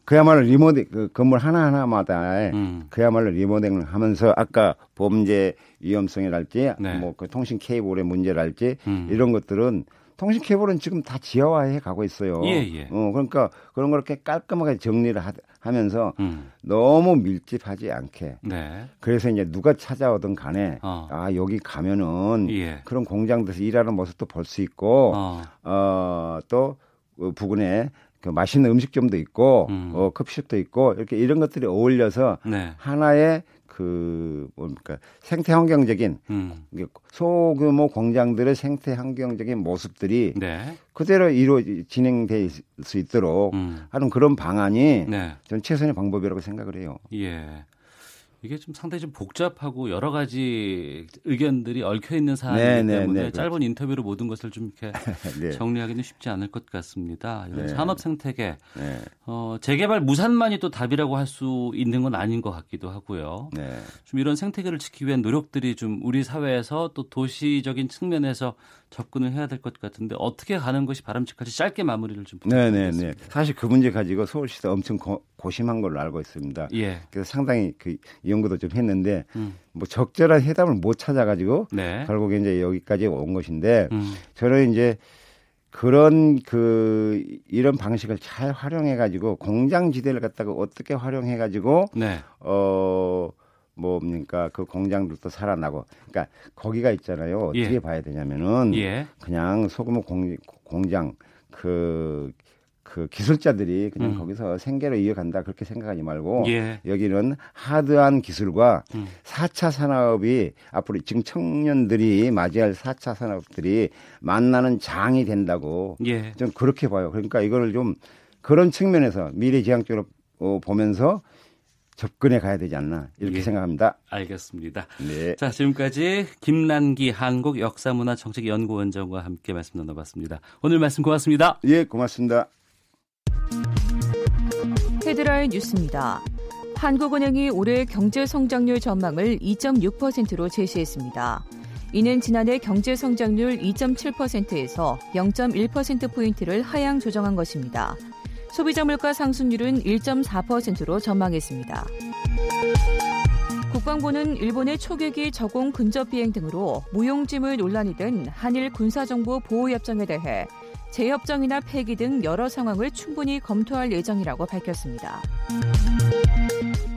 그야말로 리모델 그 건물 하나 하나마다 음. 그야말로 리모델링을 하면서 아까 범죄 위험성이랄지 네. 뭐그 통신 케이블의 문제랄지 음. 이런 것들은 통신 케이블은 지금 다 지하화해 가고 있어요. 예, 예. 어 그러니까 그런 걸 이렇게 깔끔하게 정리를 하, 하면서 음. 너무 밀집하지 않게 네. 그래서 이제 누가 찾아오든 간에 어. 아 여기 가면은 예. 그런 공장들에서 일하는 모습도 볼 수 있고 어. 어, 또 어, 부근에 그 맛있는 음식점도 있고 음. 어, 커피숍도 있고 이렇게 이런 것들이 어울려서 네. 하나의 그 뭡니까 생태 환경적인 음. 소규모 공장들의 생태 환경적인 모습들이 네. 그대로 이루 진행될 수 있도록 음. 하는 그런 방안이 네. 저는 최선의 방법이라고 생각을 해요. 예. 이게 좀 상당히 좀 복잡하고 여러 가지 의견들이 얽혀 있는 사안이기 네, 네, 때문에 네, 짧은 인터뷰로 모든 것을 좀 이렇게 네. 정리하기는 쉽지 않을 것 같습니다. 이런 네. 산업 생태계 네. 어, 재개발 무산만이 또 답이라고 할 수 있는 건 아닌 것 같기도 하고요. 네. 좀 이런 생태계를 지키기 위한 노력들이 좀 우리 사회에서 또 도시적인 측면에서 접근을 해야 될 것 같은데 어떻게 가는 것이 바람직할지 짧게 마무리를 좀 네네네. 부탁드리겠습니다. 사실 그 문제 가지고 서울시도 엄청 고, 고심한 걸로 알고 있습니다. 예. 그래서 상당히 그 연구도 좀 했는데 음. 뭐 적절한 해답을 못 찾아가지고 네. 결국에 이제 여기까지 온 것인데 음. 저는 이제 그런 그 이런 방식을 잘 활용해 가지고 공장 지대를 갖다가 어떻게 활용해 가지고 네. 어 뭡니까 그 공장들도 살아나고 그러니까 거기가 있잖아요 어떻게 예. 봐야 되냐면은 예. 그냥 소규모 공, 공장 그, 그 기술자들이 그냥 음. 거기서 생계로 이어간다 그렇게 생각하지 말고 예. 여기는 하드한 기술과 음. 4차 산업이 앞으로 지금 청년들이 맞이할 4차 산업들이 만나는 장이 된다고 예. 좀 그렇게 봐요. 그러니까 이거를 좀 그런 측면에서 미래지향적으로 어, 보면서 접근해 가야 되지 않나 이렇게 예. 생각합니다. 알겠습니다. 네. 자, 지금까지 김난기 한국 역사문화정책연구원장과 함께 말씀 나눠봤습니다. 오늘 말씀 고맙습니다. 예, 고맙습니다. 헤드라인 뉴스입니다. 한국은행이 올해 경제 성장률 전망을 2.6%로 제시했습니다. 이는 지난해 경제 성장률 2.7%에서 0.1%포인트를 하향 조정한 것입니다. 소비자 물가 상승률은 1.4%로 전망했습니다. 국방부는 일본의 초계기 저공 근접 비행 등으로 무용지물 논란이 든 한일 군사정보 보호협정에 대해 재협정이나 폐기 등 여러 상황을 충분히 검토할 예정이라고 밝혔습니다.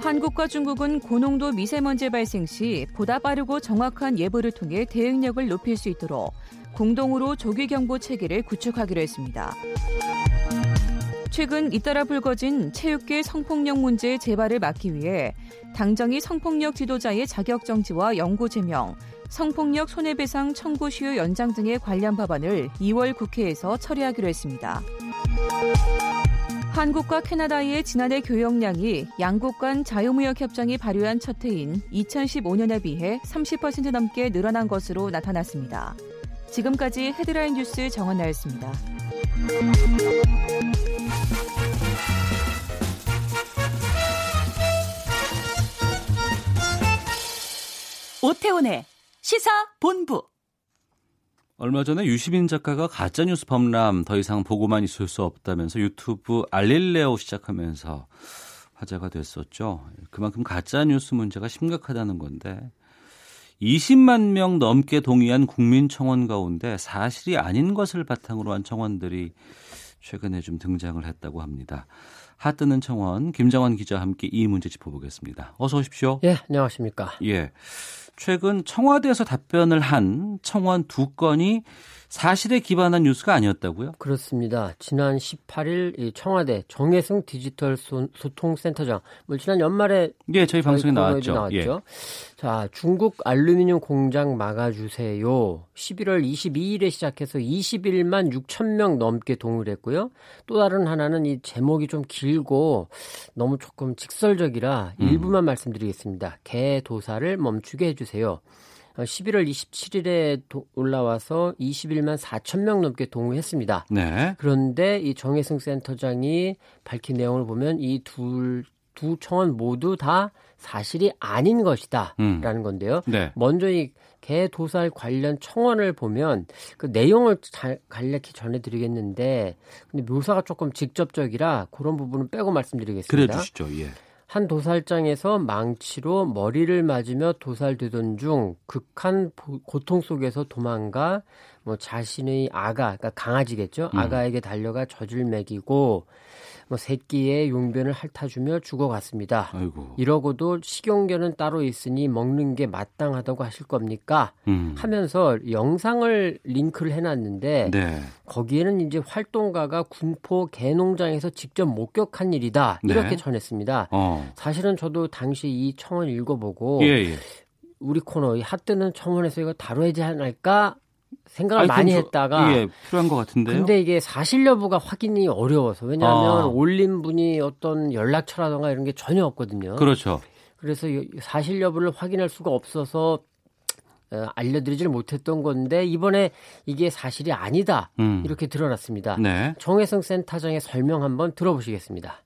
한국과 중국은 고농도 미세먼지 발생 시 보다 빠르고 정확한 예보를 통해 대응력을 높일 수 있도록 공동으로 조기경보 체계를 구축하기로 했습니다. 최근 잇따라 불거진 체육계 성폭력 문제의 재발을 막기 위해 당정이 성폭력 지도자의 자격 정지와 영구 제명, 성폭력 손해배상 청구 시효 연장 등의 관련 법안을 2월 국회에서 처리하기로 했습니다. 한국과 캐나다의 지난해 교역량이 양국 간 자유무역 협정이 발효한 첫 해인 2015년에 비해 30% 넘게 늘어난 것으로 나타났습니다. 지금까지 헤드라인 뉴스 정원나였습니다. 오태훈의 시사 본부. 얼마 전에 유시민 작가가 가짜 뉴스 범람 더 이상 보고만 있을 수 없다면서 유튜브 알릴레오 시작하면서 화제가 됐었죠. 그만큼 가짜 뉴스 문제가 심각하다는 건데 20만 명 넘게 동의한 국민 청원 가운데 사실이 아닌 것을 바탕으로 한 청원들이 최근에 좀 등장을 했다고 합니다. 핫뜨는 청원 김정환 기자와 함께 이 문제 짚어보겠습니다. 어서 오십시오. 예, 안녕하십니까. 예. 최근 청와대에서 답변을 한 청원 두 건이 사실에 기반한 뉴스가 아니었다고요? 그렇습니다. 지난 18일 이 청와대 정혜승 디지털 소, 소통센터장, 뭐 지난 연말에 예, 저희 방송에 코너에도 나왔죠. 예. 나왔죠. 자, 중국 알루미늄 공장 막아주세요. 11월 22일에 시작해서 21만 6천 명 넘게 동의를 했고요. 또 다른 하나는 이 제목이 좀 길고 너무 조금 직설적이라 음. 일부만 말씀드리겠습니다. 개도사를 멈추게 해주세요. 11월 27일에 올라와서 21만 4천 명 넘게 동의했습니다. 네. 그런데 이 정혜승 센터장이 밝힌 내용을 보면 이둘두 청원 모두 다 사실이 아닌 것이다라는 음. 건데요. 네. 먼저 이 개 도살 관련 청원을 보면 그 내용을 잘 간략히 전해드리겠는데 근데 묘사가 조금 직접적이라 그런 부분은 빼고 말씀드리겠습니다. 그래 주시죠. 예. 한 도살장에서 망치로 머리를 맞으며 도살되던 중 극한 고통 속에서 도망가 뭐 자신의 아가, 그러니까 강아지겠죠. 음. 아가에게 달려가 젖을 먹이고 뭐 새끼의 용변을 핥아주며 죽어갔습니다. 아이고. 이러고도 식용견은 따로 있으니 먹는 게 마땅하다고 하실 겁니까? 음. 하면서 영상을 링크를 해놨는데 네. 거기에는 이제 활동가가 군포 개농장에서 직접 목격한 일이다 이렇게 네. 전했습니다. 어. 사실은 저도 당시 이 청원 읽어보고 예, 예. 우리 코너 이 핫뜨는 청원에서 이거 다뤄야지 않을까 생각을 아니, 많이 좀 저- 했다가 예, 필요한 것 같은데요. 근데 이게 사실 여부가 확인이 어려워서 왜냐하면 아. 올린 분이 어떤 연락처라던가 이런 게 전혀 없거든요. 그렇죠. 그래서 이 사실 여부를 확인할 수가 없어서 어, 알려드리질 못했던 건데 이번에 이게 사실이 아니다 음. 이렇게 드러났습니다. 네. 정혜성 센터장의 설명 한번 들어보시겠습니다.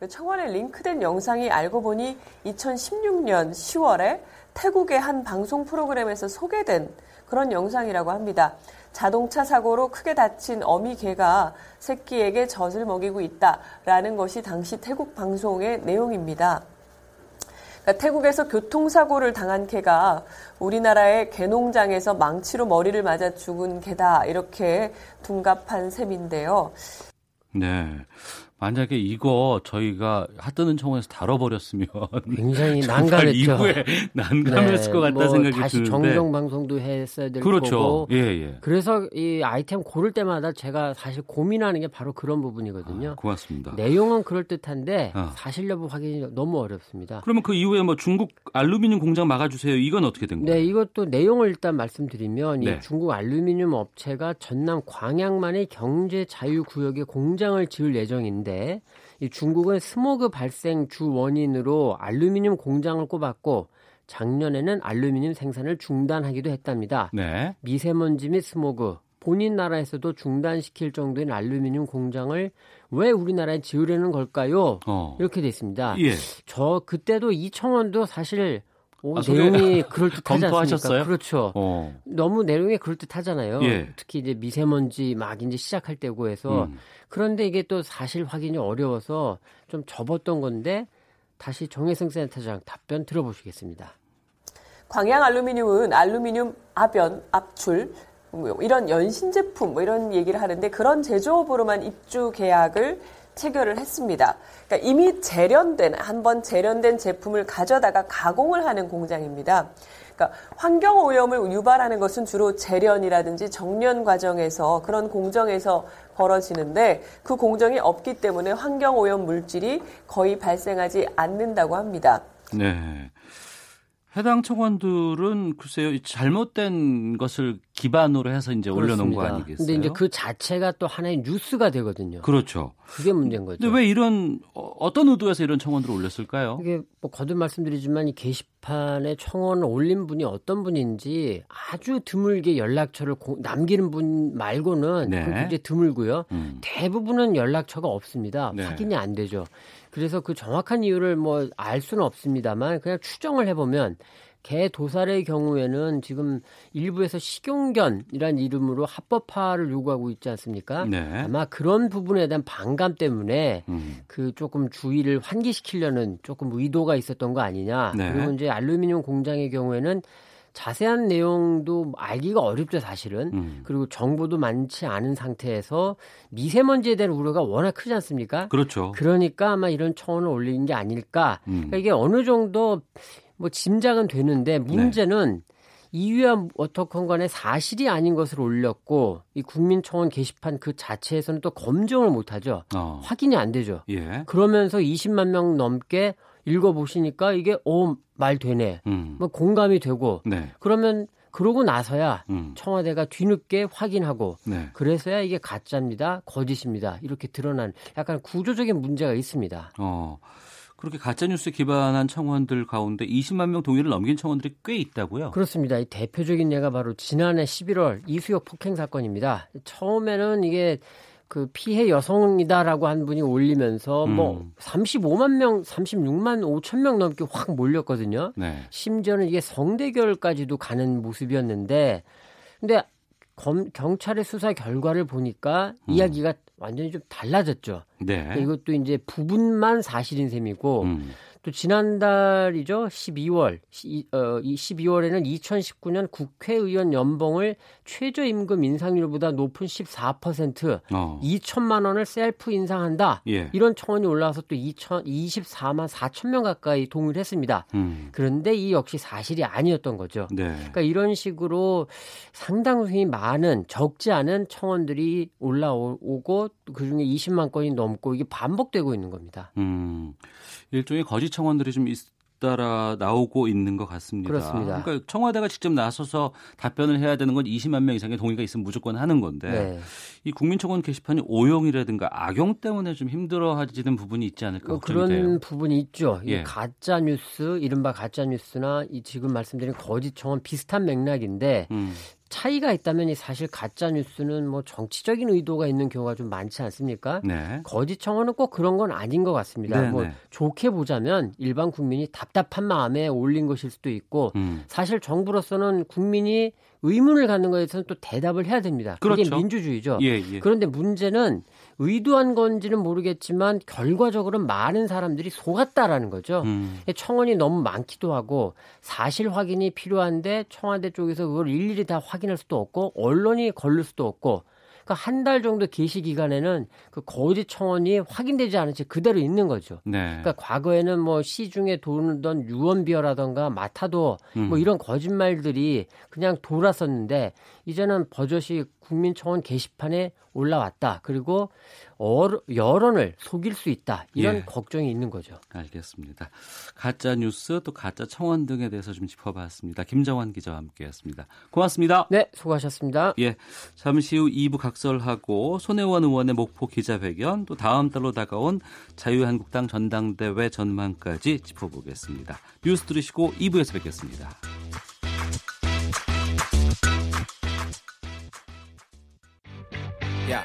그 청원에 링크된 영상이 알고 보니 2016년 10월에 태국의 한 방송 프로그램에서 소개된 그런 영상이라고 합니다. 자동차 사고로 크게 다친 어미 개가 새끼에게 젖을 먹이고 있다라는 것이 당시 태국 방송의 내용입니다. 그러니까 태국에서 교통사고를 당한 개가 우리나라의 개농장에서 망치로 머리를 맞아 죽은 개다 이렇게 둔갑한 셈인데요. 네. 만약에 이거 저희가 핫뜨는 청원에서 다뤄버렸으면 굉장히 난감했죠. 이후에 난감했을 것 같다 뭐 생각이 다시 드는데. 정정 방송도 했어야 될 그렇죠. 거고. 예, 예. 그래서 이 아이템 고를 때마다 제가 사실 고민하는 게 바로 그런 부분이거든요. 아, 고맙습니다. 내용은 그럴 듯한데 어. 사실 여부 확인이 너무 어렵습니다. 그러면 그 이후에 뭐 중국 알루미늄 공장 막아주세요. 이건 어떻게 된 거예요? 네, 이것도 내용을 일단 말씀드리면 네. 이 중국 알루미늄 업체가 전남 광양만의 경제 자유 구역에 공장을 지을 예정인데 이 중국은 스모그 발생 주 원인으로 알루미늄 공장을 꼽았고 작년에는 알루미늄 생산을 중단하기도 했답니다. 네. 미세먼지 및 스모그 본인 나라에서도 중단시킬 정도의 알루미늄 공장을 왜 우리나라에 지으려는 걸까요? 어. 이렇게 돼 있습니다. 예. 저 그때도 이청원도 사실 오, 아? 내용이 그럴 듯하지 검토하셨어요? 않습니까? 그렇죠. 어. 너무 내용이 그럴 듯하잖아요. 예. 특히 이제 미세먼지 막 이제 시작할 때고 해서 음. 그런데 이게 또 사실 확인이 어려워서 좀 접었던 건데 다시 정혜승 센터장 답변 들어보시겠습니다. 광양 알루미늄은 알루미늄 압연, 압출 뭐 이런 연신 제품 뭐 이런 얘기를 하는데 그런 제조업으로만 입주 계약을 체결을 했습니다. 그러니까 이미 재련된 한 번 재련된 제품을 가져다가 가공을 하는 공장입니다. 그러니까 환경 오염을 유발하는 것은 주로 재련이라든지 정련 과정에서 그런 공정에서 벌어지는데 그 공정이 없기 때문에 환경 오염 물질이 거의 발생하지 않는다고 합니다. 네. 해당 청원들은 글쎄요 이 잘못된 것을 기반으로 해서 이제 올려놓은 거 그렇습니다. 아니겠어요? 근데 이제 그 자체가 또 하나의 뉴스가 되거든요. 그렇죠. 그게 문제인 거죠. 근데 왜 이런 어, 어떤 의도에서 이런 청원들을 올렸을까요? 이게 뭐 거듭 말씀드리지만 이 게시판에 청원을 올린 분이 어떤 분인지 아주 드물게 연락처를 고- 남기는 분 말고는 네. 그 굉장히 드물고요. 음. 대부분은 연락처가 없습니다. 네. 확인이 안 되죠. 그래서 그 정확한 이유를 뭐 알 수는 없습니다만 그냥 추정을 해보면 개 도살의 경우에는 지금 일부에서 식용견이란 이름으로 합법화를 요구하고 있지 않습니까? 네. 아마 그런 부분에 대한 반감 때문에 음. 그 조금 주의를 환기시키려는 조금 의도가 있었던 거 아니냐. 네. 그리고 이제 알루미늄 공장의 경우에는 자세한 내용도 알기가 어렵죠, 사실은. 음. 그리고 정보도 많지 않은 상태에서 미세먼지에 대한 우려가 워낙 크지 않습니까? 그렇죠. 그러니까 아마 이런 청원을 올리는 게 아닐까. 음. 그러니까 이게 어느 정도 뭐 짐작은 되는데 문제는 이유와 어떻건 간에 사실이 아닌 것을 올렸고 이 국민청원 게시판 그 자체에서는 또 검증을 못하죠. 어. 확인이 안 되죠. 예. 그러면서 20만 명 넘게 읽어보시니까 이게 오 말 되네. 음. 뭐 공감이 되고 네. 그러면 그러고 나서야 음. 청와대가 뒤늦게 확인하고 네. 그래서야 이게 가짜입니다, 거짓입니다 이렇게 드러난 약간 구조적인 문제가 있습니다. 어. 그렇게 가짜 뉴스에 기반한 청원들 가운데 20만 명 동의를 넘긴 청원들이 꽤 있다고요? 그렇습니다. 이 대표적인 예가 바로 지난해 11월 이수역 폭행 사건입니다. 처음에는 이게 그 피해 여성이다라고 한 분이 올리면서 음. 뭐 35만 명, 36만 5천 명 넘게 확 몰렸거든요. 네. 심지어는 이게 성대결까지도 가는 모습이었는데 근데 검, 경찰의 수사 결과를 보니까 음. 이야기가 완전히 좀 달라졌죠. 네. 그러니까 이것도 이제 부분만 사실인 셈이고 음. 또 지난달이죠. 12월 이, 어, 이 12월에는 2019년 국회의원 연봉을 최저임금 인상률보다 높은 14% 어. 2천만 원을 셀프 인상한다. 예. 이런 청원이 올라와서 또 2천 24만 4천 명 가까이 동의를 했습니다. 음. 그런데 이 역시 사실이 아니었던 거죠. 네. 그러니까 이런 식으로 상당히 많은 적지 않은 청원들이 올라오고 그중에 20만 건이 넘고 이게 반복되고 있는 겁니다. 음. 일종의 거짓 청원들이 좀 잇따라 나오고 있는 것 같습니다. 그렇습니다. 그러니까 청와대가 직접 나서서 답변을 해야 되는 건 20만 명 이상의 동의가 있으면 무조건 하는 건데 네. 이 국민청원 게시판이 오용이라든가 악용 때문에 좀 힘들어하지는 부분이 있지 않을까 뭐 그런 돼요. 부분이 있죠. 이 예. 가짜 뉴스, 이른바 가짜 뉴스나 이 지금 말씀드린 거짓 청원 비슷한 맥락인데 음. 차이가 있다면 이 사실 가짜 뉴스는 뭐 정치적인 의도가 있는 경우가 좀 많지 않습니까? 네. 거짓 청원은 꼭 그런 건 아닌 것 같습니다. 네, 뭐 네. 좋게 보자면 일반 국민이 답답한 마음에 올린 것일 수도 있고 음. 사실 정부로서는 국민이 의문을 갖는 것에 대해서는 또 대답을 해야 됩니다. 그게 그렇죠. 민주주의죠. 예, 예. 그런데 문제는 의도한 건지는 모르겠지만 결과적으로 많은 사람들이 속았다라는 거죠. 음. 청원이 너무 많기도 하고 사실 확인이 필요한데 청와대 쪽에서 그걸 일일이 다 확인할 수도 없고 언론이 걸릴 수도 없고 그러니까 한 달 정도 게시 기간에는 그 거짓 청원이 확인되지 않은 채 그대로 있는 거죠. 네. 그러니까 과거에는 뭐 시중에 돌던 유언비어라던가 마타도 음. 뭐 이런 거짓말들이 그냥 돌았었는데 이제는 버젓이 국민청원 게시판에 올라왔다. 그리고 어, 여론을 속일 수 있다. 이런 예. 걱정이 있는 거죠. 알겠습니다. 가짜 뉴스 또 가짜 청원 등에 대해서 좀 짚어봤습니다. 김정환 기자와 함께했습니다. 고맙습니다. 네, 수고하셨습니다. 예, 잠시 후 2부 각설하고 손혜원 의원의 목포 기자회견 또 다음 달로 다가온 자유한국당 전당대회 전망까지 짚어보겠습니다. 뉴스 들으시고 2부에서 뵙겠습니다. 야,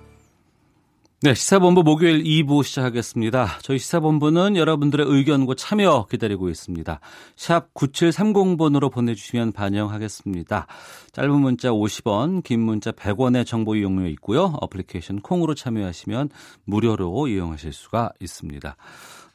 네, 시사본부 목요일 2부 시작하겠습니다. 저희 시사본부는 여러분들의 의견과 참여 기다리고 있습니다. 샵 9730번으로 보내주시면 반영하겠습니다. 짧은 문자 50원, 긴 문자 100원의 정보 이용료 있고요. 어플리케이션 콩으로 참여하시면 무료로 이용하실 수가 있습니다.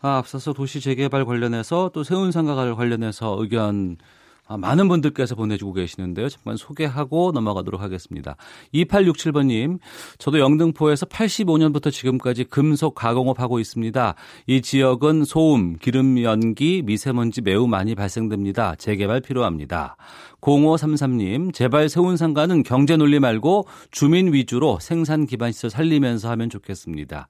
아, 앞서서 도시 재개발 관련해서 또 세운상가 관련해서 의견 아, 많은 분들께서 보내주고 계시는데요. 잠깐 소개하고 넘어가도록 하겠습니다. 2867번님, 저도 영등포에서 85년부터 지금까지 금속 가공업 하고 있습니다. 이 지역은 소음, 기름 연기, 미세먼지 매우 많이 발생됩니다. 재개발 필요합니다. 0533님, 제발 세운 상가는 경제 논리 말고 주민 위주로 생산 기반 시설 살리면서 하면 좋겠습니다.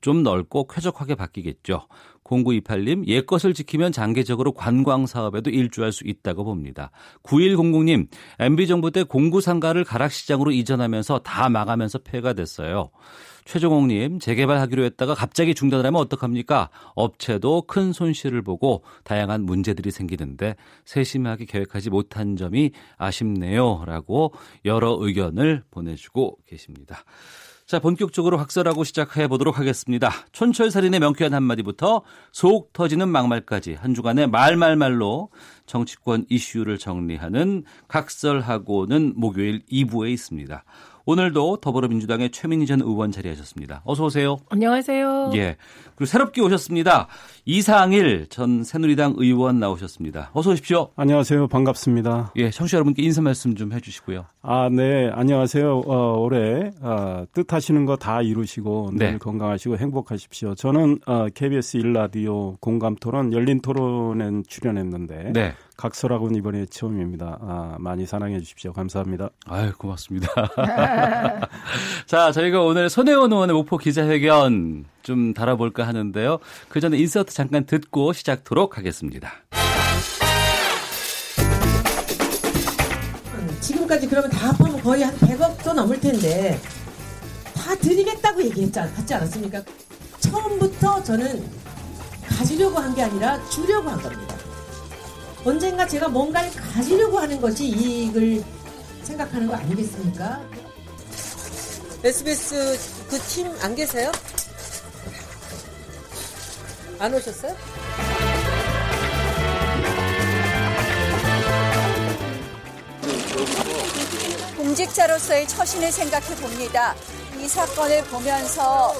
좀 넓고 쾌적하게 바뀌겠죠. 0928님, 옛 것을 지키면 장기적으로 관광 사업에도 일조할 수 있다고 봅니다. 9100님, MB정부 때 공구상가를 가락시장으로 이전하면서 다 망하면서 폐가 됐어요. 최종옥님, 재개발하기로 했다가 갑자기 중단을 하면 어떡합니까? 업체도 큰 손실을 보고 다양한 문제들이 생기는데 세심하게 계획하지 못한 점이 아쉽네요. 라고 여러 의견을 보내주고 계십니다. 자, 본격적으로 확설하고 시작해 보도록 하겠습니다. 촌철살인의 명쾌한 한마디부터 속 터지는 막말까지 한 주간의 말말말로 정치권 이슈를 정리하는 각설하고는 목요일 2부에 있습니다. 오늘도 더불어민주당의 최민희 전 의원 자리하셨습니다. 어서 오세요. 안녕하세요. 예. 그리고 새롭게 오셨습니다. 이상일 전 새누리당 의원 나오셨습니다. 어서 오십시오. 안녕하세요. 반갑습니다. 예, 청취자 여러분께 인사 말씀 좀 해주시고요. 아, 네. 안녕하세요. 어, 올해 어, 뜻하시는 거 다 이루시고 늘 네. 건강하시고 행복하십시오. 저는 어, KBS 1라디오 공감 토론 열린 토론에 출연했는데 네. 각설하고는 이번에 처음입니다. 아, 많이 사랑해 주십시오. 감사합니다. 아유, 고맙습니다. 자, 저희가 오늘 손혜원 의원의 목포 기자회견 좀 달아볼까 하는데요. 그 전에 인서트 잠깐 듣고 시작토록 하겠습니다. 지금까지 그러면 다 합하면 거의 한 100억도 넘을 텐데 다 드리겠다고 얘기했지 않았습니까? 처음부터 저는 가지려고 한 게 아니라 주려고 한 겁니다. 언젠가 제가 뭔가를 가지려고 하는 것이 이익을 생각하는 거 아니겠습니까? SBS 그 팀 안 계세요? 안 오셨어요? 공직자로서의 처신을 생각해 봅니다. 이 사건을 보면서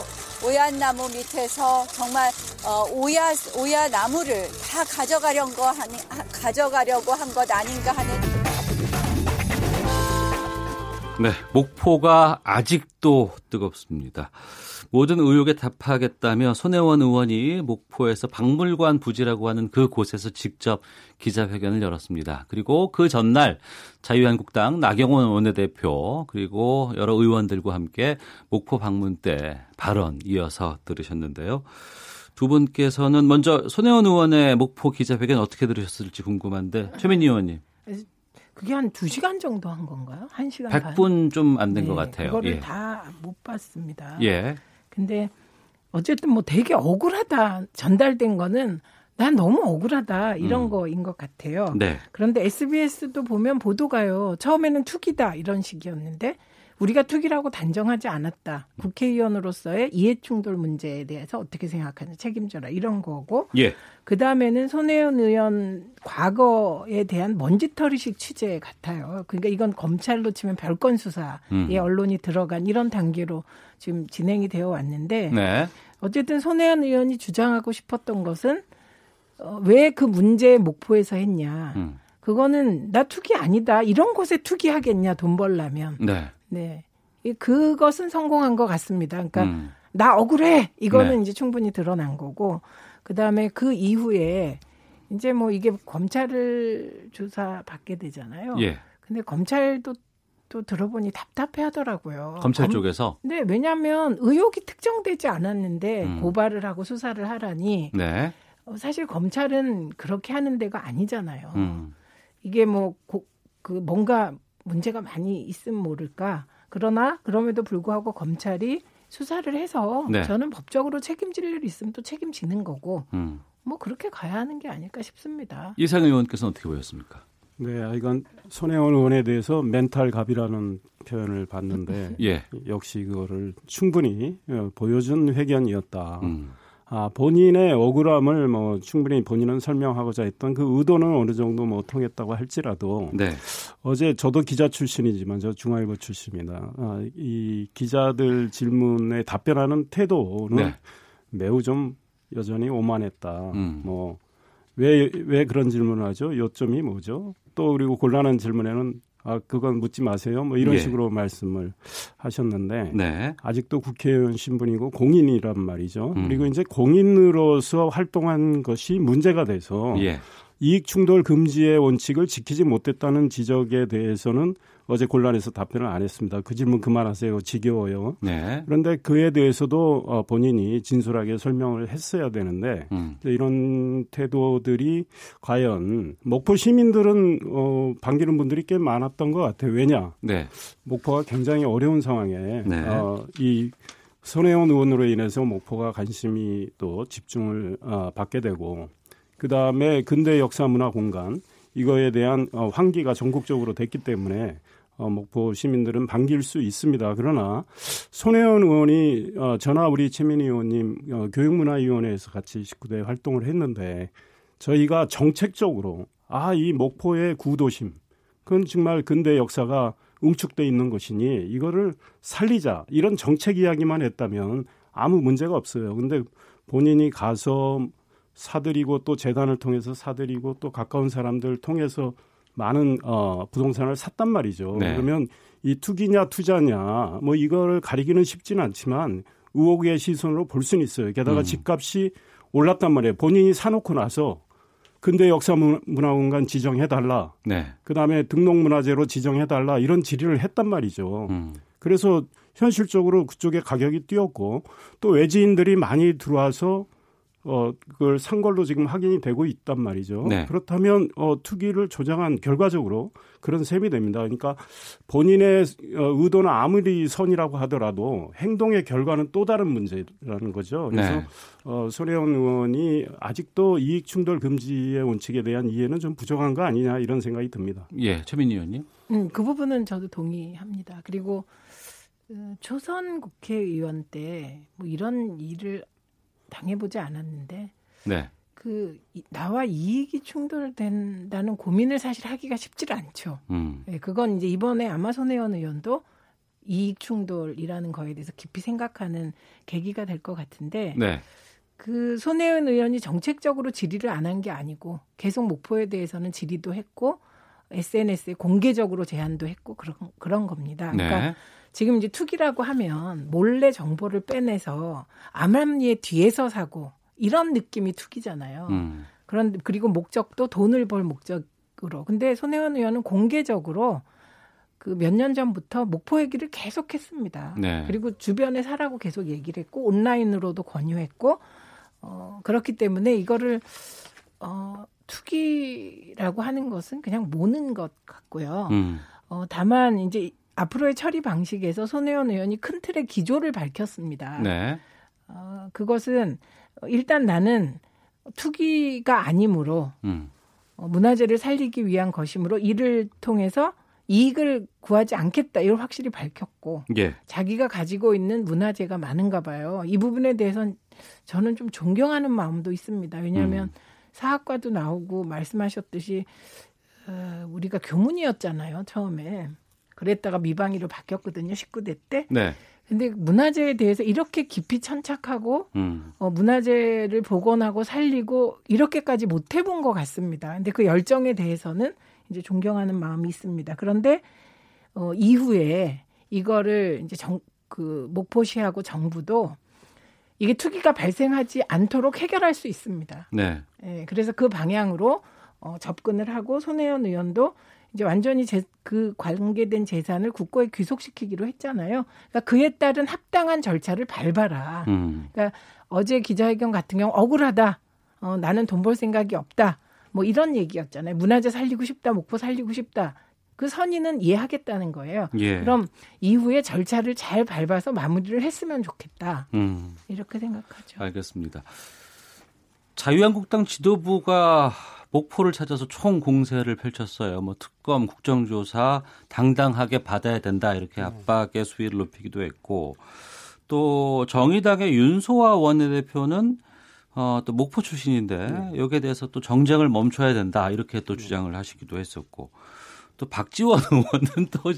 오얏나무 밑에서 정말 어, 오야 오야 나무를 다 가져가려고 하니 가져가려고 한 것 아닌가 하는. 네, 목포가 아직도 뜨겁습니다. 모든 의혹에 답하겠다며 손혜원 의원이 목포에서 박물관 부지라고 하는 그 곳에서 직접 기자회견을 열었습니다. 그리고 그 전날 자유한국당 나경원 원내대표 그리고 여러 의원들과 함께 목포 방문 때 발언 이어서 들으셨는데요. 두 분께서는 먼저 손혜원 의원의 목포 기자회견 어떻게 들으셨을지 궁금한데 최민희 의원님. 그게 한 2시간 정도 한 건가요? 1시간 100분 좀 안 된것 네, 같아요. 그거를 예. 다못 봤습니다. 예. 근데 어쨌든 뭐 되게 억울하다 전달된 거는 난 너무 억울하다 이런 음. 거인 것 같아요. 네. 그런데 SBS도 보면 보도가요. 처음에는 투기다 이런 식이었는데 우리가 투기라고 단정하지 않았다. 국회의원으로서의 이해충돌 문제에 대해서 어떻게 생각하는 책임져라 이런 거고. 예. 그 다음에는 손혜원 의원 과거에 대한 먼지털이식 취재 같아요. 그러니까 이건 검찰로 치면 별건 수사에 음. 언론이 들어간 이런 단계로 지금 진행이 되어 왔는데. 네. 어쨌든 손혜원 의원이 주장하고 싶었던 것은 어, 왜 그 문제 목포에서 했냐. 음. 그거는 나 투기 아니다. 이런 곳에 투기하겠냐 돈 벌라면. 네. 네. 그것은 성공한 것 같습니다. 그러니까 음. 나 억울해. 이거는 네. 이제 충분히 드러난 거고 그 다음에 그 이후에 이제 뭐 이게 검찰을 조사 받게 되잖아요. 예. 근데 검찰도 또 들어보니 답답해 하더라고요. 검찰 쪽에서? 네, 왜냐하면 의혹이 특정되지 않았는데 음. 고발을 하고 수사를 하라니. 네. 어, 사실 검찰은 그렇게 하는 데가 아니잖아요. 음. 이게 뭐, 고, 그 뭔가 문제가 많이 있음 모를까. 그러나 그럼에도 불구하고 검찰이 수사를 해서 네. 저는 법적으로 책임질 일 있으면 또 책임지는 거고 음. 뭐 그렇게 가야 하는 게 아닐까 싶습니다. 이상 의원께서는 어떻게 보셨습니까? 네, 이건 손혜원 의원에 대해서 멘탈 갑이라는 표현을 봤는데 예. 역시 그거를 충분히 어, 보여준 회견이었다. 음. 아, 본인의 억울함을 뭐 충분히 본인은 설명하고자 했던 그 의도는 어느 정도 뭐 통했다고 할지라도 네. 어제 저도 기자 출신이지만 저 중앙일보 출신입니다. 아, 이 기자들 질문에 답변하는 태도는 네. 매우 좀 여전히 오만했다. 음. 뭐 왜 왜 그런 질문을 하죠? 요점이 뭐죠? 또 그리고 곤란한 질문에는 아 그건 묻지 마세요. 뭐 이런 예. 식으로 말씀을 하셨는데 네. 아직도 국회의원 신분이고 공인이란 말이죠. 음. 그리고 이제 공인으로서 활동한 것이 문제가 돼서 예. 이익 충돌 금지의 원칙을 지키지 못했다는 지적에 대해서는 어제 곤란해서 답변을 안 했습니다. 그 질문 그만하세요. 지겨워요. 네. 그런데 그에 대해서도 어, 본인이 진솔하게 설명을 했어야 되는데 음. 이런 태도들이 과연 목포 시민들은 어, 반기는 분들이 꽤 많았던 것 같아요. 왜냐? 네. 목포가 굉장히 어려운 상황에 네. 어, 이 손혜원 의원으로 인해서 목포가 관심이 또 집중을 어, 받게 되고 그 다음에 근대 역사 문화 공간 이거에 대한 어, 환기가 전국적으로 됐기 때문에 어, 목포 시민들은 반길 수 있습니다. 그러나 손혜원 의원이 어, 전화 우리 최민희 의원님 어, 교육문화위원회에서 같이 19대 활동을 했는데 저희가 정책적으로 아 이 목포의 구도심 그건 정말 근대 역사가 응축돼 있는 것이니 이거를 살리자 이런 정책 이야기만 했다면 아무 문제가 없어요. 근데 본인이 가서 사들이고 또 재단을 통해서 사들이고 또 가까운 사람들 통해서 많은 어 부동산을 샀단 말이죠. 네. 그러면 이 투기냐 투자냐 뭐 이거를 가리기는 쉽지는 않지만 의혹의 시선으로 볼 수는 있어요. 게다가 음. 집값이 올랐단 말이에요. 본인이 사놓고 나서 근대 역사 문화공간 지정해달라. 네. 그 다음에 등록문화재로 지정해달라. 이런 질의를 했단 말이죠. 음. 그래서 현실적으로 그쪽에 가격이 뛰었고 또 외지인들이 많이 들어와서 어 그걸 산 걸로 지금 확인이 되고 있단 말이죠. 네. 그렇다면 어 투기를 조장한 결과적으로 그런 셈이 됩니다. 그러니까 본인의 어, 의도는 아무리 선이라고 하더라도 행동의 결과는 또 다른 문제라는 거죠. 그래서 네. 어 손혜원 의원이 아직도 이익 충돌 금지의 원칙에 대한 이해는 좀 부족한 거 아니냐 이런 생각이 듭니다. 예, 최민희 의원님. 음, 그 부분은 저도 동의합니다. 그리고 그 초선 국회의원 때 뭐 이런 일을 당해보지 않았는데 네. 그 이- 나와 이익이 충돌된다는 고민을 사실 하기가 쉽지 않죠. 음. 네, 그건 이제 이번에 아마 손혜원 의원도 이익 충돌이라는 거에 대해서 깊이 생각하는 계기가 될 것 같은데 네. 그 손혜원 의원이 정책적으로 질의를 안 한 게 아니고 계속 목포에 대해서는 질의도 했고 SNS에 공개적으로 제안도 했고 그런 그런 겁니다. 그러니까 네. 지금 이제 투기라고 하면 몰래 정보를 빼내서 암암리에 뒤에서 사고 이런 느낌이 투기잖아요. 음. 그런 그리고 목적도 돈을 벌 목적으로. 근데 손혜원 의원은 공개적으로 그 몇 년 전부터 목포 얘기를 계속했습니다. 네. 그리고 주변에 사라고 계속 얘기를 했고 온라인으로도 권유했고 어 그렇기 때문에 이거를 어 투기라고 하는 것은 그냥 모는 것 같고요. 음. 어 다만 이제 앞으로의 처리 방식에서 손혜원 의원이 큰 틀의 기조를 밝혔습니다. 네. 어, 그것은 일단 나는 투기가 아니므로 음. 어, 문화재를 살리기 위한 것이므로 이를 통해서 이익을 구하지 않겠다 이걸 확실히 밝혔고 예. 자기가 가지고 있는 문화재가 많은가 봐요. 이 부분에 대해서는 저는 좀 존경하는 마음도 있습니다. 왜냐하면 음. 사학과도 나오고 말씀하셨듯이 어, 우리가 교문이었잖아요 처음에 그랬다가 미방위로 바뀌었거든요 19대 때. 네. 근데 문화재에 대해서 이렇게 깊이 천착하고 음. 어, 문화재를 복원하고 살리고 이렇게까지 못 해본 것 같습니다. 근데 그 열정에 대해서는 이제 존경하는 마음이 있습니다. 그런데 어, 이후에 이거를 이제 정, 그 목포시하고 정부도 이게 투기가 발생하지 않도록 해결할 수 있습니다. 네. 예, 그래서 그 방향으로 어, 접근을 하고 손혜원 의원도 이제 완전히 제, 그 관계된 재산을 국고에 귀속시키기로 했잖아요. 그러니까 그에 따른 합당한 절차를 밟아라. 음. 그러니까 어제 기자회견 같은 경우 억울하다. 어, 나는 돈 벌 생각이 없다. 뭐 이런 얘기였잖아요. 문화재 살리고 싶다. 목포 살리고 싶다. 그 선의는 이해하겠다는 거예요. 예. 그럼 이후에 절차를 잘 밟아서 마무리를 했으면 좋겠다. 음. 이렇게 생각하죠. 알겠습니다. 자유한국당 지도부가 목포를 찾아서 총 공세를 펼쳤어요. 뭐 특검, 국정조사 당당하게 받아야 된다. 이렇게 압박의 수위를 높이기도 했고 또 정의당의 윤소아 원내대표는 어, 또 목포 출신인데 여기에 대해서 또 정쟁을 멈춰야 된다. 이렇게 또 주장을 하시기도 했었고 또 박지원 의원은 또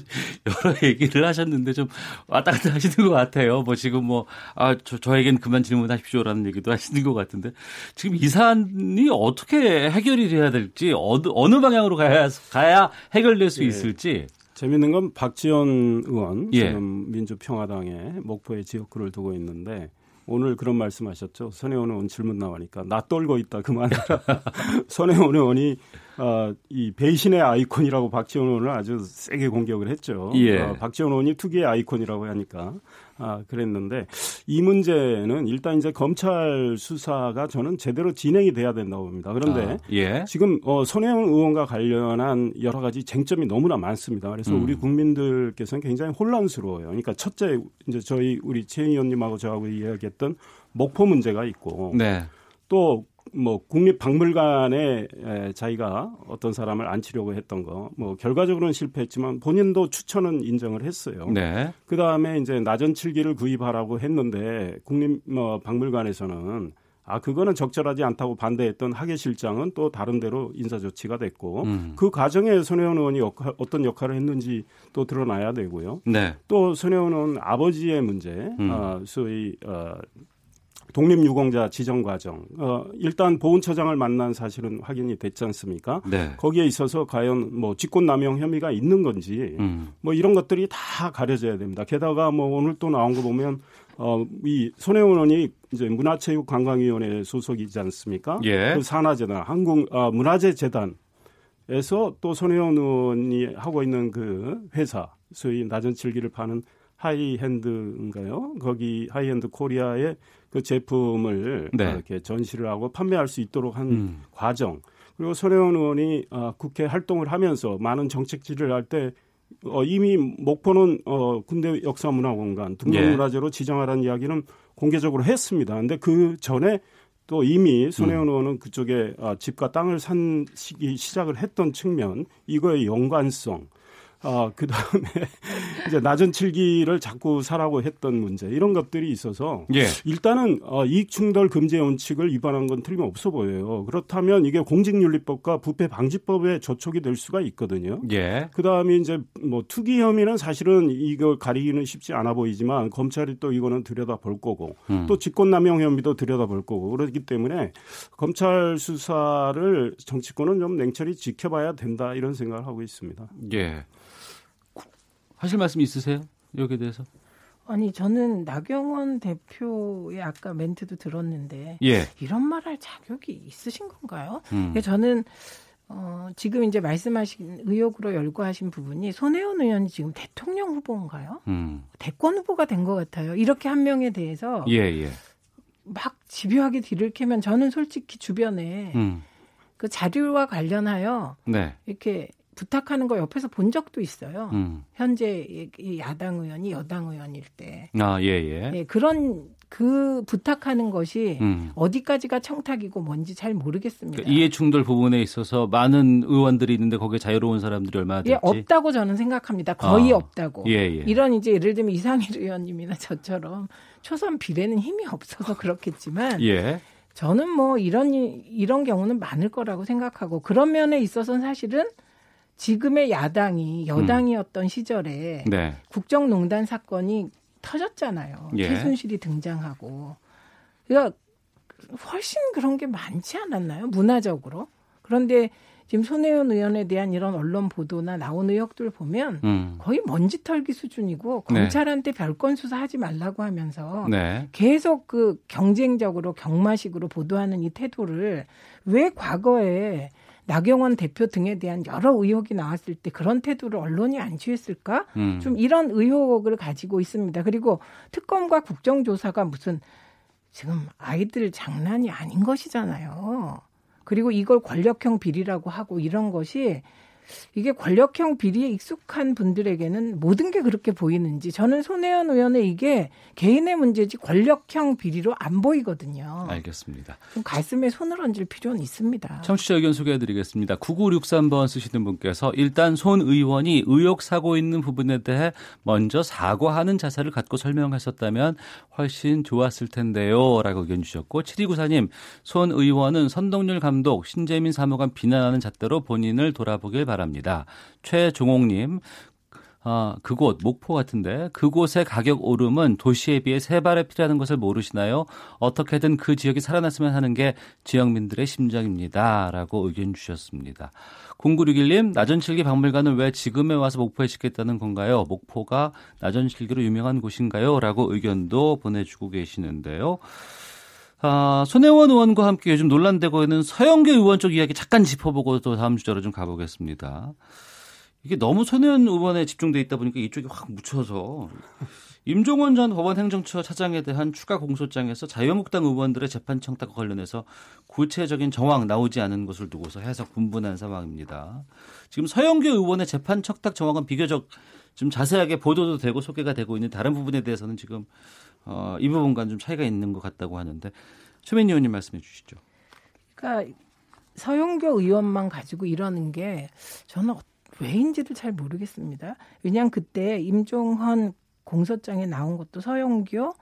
여러 얘기를 하셨는데 좀 왔다 갔다 하시는 것 같아요. 뭐 지금 뭐, 아, 저, 저에겐 그만 질문하십시오라는 얘기도 하시는 것 같은데 지금 이 사안이 어떻게 해결이 돼야 될지 어느, 어느 방향으로 가야, 가야 해결될 수 예. 있을지. 재밌는 건 박지원 의원 예. 지금 민주평화당에 목포에 지역구를 두고 있는데 오늘 그런 말씀하셨죠. 손혜원 의원 질문 나오니까 나 떨고 있다 그만해라. 손혜원 의원이 어, 이 배신의 아이콘이라고 박지원 의원을 아주 세게 공격을 했죠. 예. 어, 박지원 의원이 투기의 아이콘이라고 하니까 아, 그랬는데 이 문제는 일단 이제 검찰 수사가 저는 제대로 진행이 돼야 된다고 봅니다. 그런데 아, 예. 지금 어, 손혜원 의원과 관련한 여러 가지 쟁점이 너무나 많습니다. 그래서 음. 우리 국민들께서는 굉장히 혼란스러워요. 그러니까 첫째 이제 저희 우리 최 의원님하고 저하고 이야기했던 목포 문제가 있고 네. 또 뭐 국립박물관에 에, 자기가 어떤 사람을 앉히려고 했던 거 뭐 결과적으로는 실패했지만 본인도 추천은 인정을 했어요. 네. 그 다음에 이제 나전칠기를 구입하라고 했는데 국립 뭐 박물관에서는 아 그거는 적절하지 않다고 반대했던 학예실장은 또 다른 데로 인사 조치가 됐고 음. 그 과정에 손혜원 의원이 역할, 어떤 역할을 했는지 또 드러나야 되고요. 네. 또 손혜원 의원 아버지의 문제, 음. 어, 소위 어, 독립유공자 지정 과정. 어, 일단 보훈처장을 만난 사실은 확인이 됐지 않습니까? 네. 거기에 있어서 과연 뭐 직권남용 혐의가 있는 건지 음. 뭐 이런 것들이 다 가려져야 됩니다. 게다가 뭐 오늘 또 나온 거 보면 어, 이 손혜원 의원이 이제 문화체육관광위원회 소속이지 않습니까? 예. 그 산하재단, 한국 아, 문화재재단 에서 또 손혜원 의원이 하고 있는 그 회사, 소위 나전칠기를 파는 하이핸드인가요? 거기 하이핸드 코리아의 그 제품을 네. 이렇게 전시를 하고 판매할 수 있도록 한 음. 과정. 그리고 손혜원 의원이 아, 국회 활동을 하면서 많은 정책 질의를 할 때 어, 이미 목포는 어, 근대 역사문화공간 등록문화재로 지정하라는 이야기는 공개적으로 했습니다. 근데 그 전에 또 이미 손혜원 의원은 그쪽에 아, 집과 땅을 산 시기 시작을 했던 측면 이거의 연관성 아, 그 다음에 이제 낮은 칠기를 자꾸 사라고 했던 문제 이런 것들이 있어서 예. 일단은 어, 이익 충돌 금지 원칙을 위반한 건 틀림없어 보여요. 그렇다면 이게 공직윤리법과 부패 방지법에 저촉이 될 수가 있거든요. 예. 그 다음에 이제 뭐 투기 혐의는 사실은 이걸 가리기는 쉽지 않아 보이지만 검찰이 또 이거는 들여다볼 거고 음. 또 직권남용 혐의도 들여다볼 거고 그렇기 때문에 검찰 수사를 정치권은 좀 냉철히 지켜봐야 된다 이런 생각을 하고 있습니다. 예. 하실 말씀 있으세요? 여기에 대해서? 아니 저는 나경원 대표의 아까 멘트도 들었는데 예. 이런 말 할 자격이 있으신 건가요? 음. 그러니까 저는 어, 지금 이제 말씀하신 의혹으로 열거하신 부분이 손혜원 의원이 지금 대통령 후보인가요? 음. 대권 후보가 된 것 같아요. 이렇게 한 명에 대해서 예, 예. 막 집요하게 뒤를 캐면 저는 솔직히 주변에 음. 그 자료와 관련하여 네. 이렇게 부탁하는 거 옆에서 본 적도 있어요. 음. 현재 야당 의원이 여당 의원일 때. 아, 예, 예. 네, 그런 그 부탁하는 것이 음. 어디까지가 청탁이고 뭔지 잘 모르겠습니다. 그러니까 이해 충돌 부분에 있어서 많은 의원들이 있는데 거기에 자유로운 사람들이 얼마나 될지. 예, 없다고 저는 생각합니다. 거의 아. 없다고. 예, 예. 이런 이제 예를 들면 이상일 의원님이나 저처럼 초선 비례는 힘이 없어서 그렇겠지만 예. 저는 뭐 이런 이- 이런 경우는 많을 거라고 생각하고 그런 면에 있어서는 사실은 지금의 야당이 여당이었던 시절에 네. 국정농단 사건이 터졌잖아요. 예. 최순실이 등장하고. 그러니까 훨씬 그런 게 많지 않았나요? 문화적으로. 그런데 지금 손혜원 의원에 대한 이런 언론 보도나 나온 의혹들 보면 음. 거의 먼지 털기 수준이고 네. 검찰한테 별건 수사하지 말라고 하면서 네. 계속 그 경쟁적으로 경마식으로 보도하는 이 태도를 왜 과거에 나경원 대표 등에 대한 여러 의혹이 나왔을 때 그런 태도를 언론이 안 취했을까? 음. 좀 이런 의혹을 가지고 있습니다. 그리고 특검과 국정조사가 무슨 지금 아이들 장난이 아닌 것이잖아요. 그리고 이걸 권력형 비리라고 하고 이런 것이 이게 권력형 비리에 익숙한 분들에게는 모든 게 그렇게 보이는지 저는 손혜원 의원의 이게 개인의 문제지 권력형 비리로 안 보이거든요. 알겠습니다. 좀 가슴에 손을 얹을 필요는 있습니다. 청취자 의견 소개해드리겠습니다. 9963번 쓰시는 분께서 일단 손 의원이 의혹 사고 있는 부분에 대해 먼저 사과하는 자세를 갖고 설명하셨다면 훨씬 좋았을 텐데요. 라고 의견 주셨고 7294님 손 의원은 선동열 감독 신재민 사무관 비난하는 잣대로 본인을 돌아보길 바랍니다. 최종옥님 아, 그곳 목포 같은데 그곳의 가격 오름은 도시에 비해 세 발에 피라는 것을 모르시나요? 어떻게든 그 지역이 살아났으면 하는 게 지역민들의 심정입니다라고 의견 주셨습니다. 0961님 나전칠기 박물관은 왜 지금에 와서 목포에 짓겠다는 건가요? 목포가 나전칠기로 유명한 곳인가요? 라고 의견도 보내주고 계시는데요. 아, 손혜원 의원과 함께 요즘 논란되고 있는 서영교 의원 쪽 이야기 잠깐 짚어보고 또 다음 주제로 좀 가보겠습니다. 이게 너무 손혜원 의원에 집중돼 있다 보니까 이쪽이 확 묻혀서 임종원 전 법원 행정처 차장에 대한 추가 공소장에서 자유한국당 의원들의 재판 청탁과 관련해서 구체적인 정황 나오지 않은 것을 두고서 해석 분분한 상황입니다. 지금 서영교 의원의 재판 청탁 정황은 비교적 좀 자세하게 보도도 되고 소개가 되고 있는 다른 부분에 대해서는 지금 어, 이 부분과는 좀 차이가 있는 것 같다고 하는데 최민희 의원님 말씀해 주시죠. 그러니까 서영교 의원만 가지고 이러는 게 저는 어- 왜인지를 잘 모르겠습니다. 왜냐하면 그때 임종헌 공소장에 나온 것도 서영교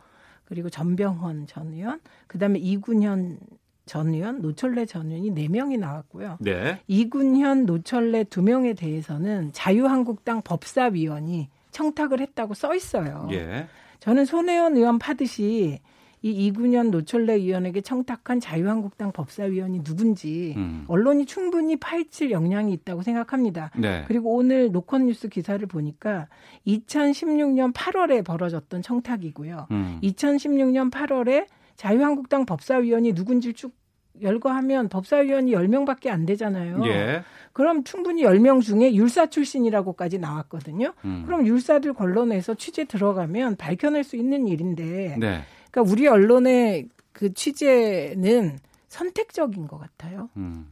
그리고 전병헌 전 의원, 그다음에 이군현 전 의원, 노철래 전 의원이 네 명이 나왔고요. 네. 이군현, 노철래 두 명에 대해서는 자유한국당 법사위원이 청탁을 했다고 써 있어요. 예. 저는 손혜원 의원 파듯이 이 이군현 노철래 의원에게 청탁한 자유한국당 법사위원이 누군지 음. 언론이 충분히 파헤칠 역량이 있다고 생각합니다. 네. 그리고 오늘 노컷뉴스 기사를 보니까 2016년 8월에 벌어졌던 청탁이고요. 음. 2016년 8월에 자유한국당 법사위원이 누군지 쭉 열거하면 법사위원이 10명밖에 안 되잖아요. 예. 그럼 충분히 10명 중에 율사 출신이라고까지 나왔거든요. 음. 그럼 율사들 걸러내서 취재 들어가면 밝혀낼 수 있는 일인데 네. 그러니까 우리 언론의 그 취재는 선택적인 것 같아요. 음.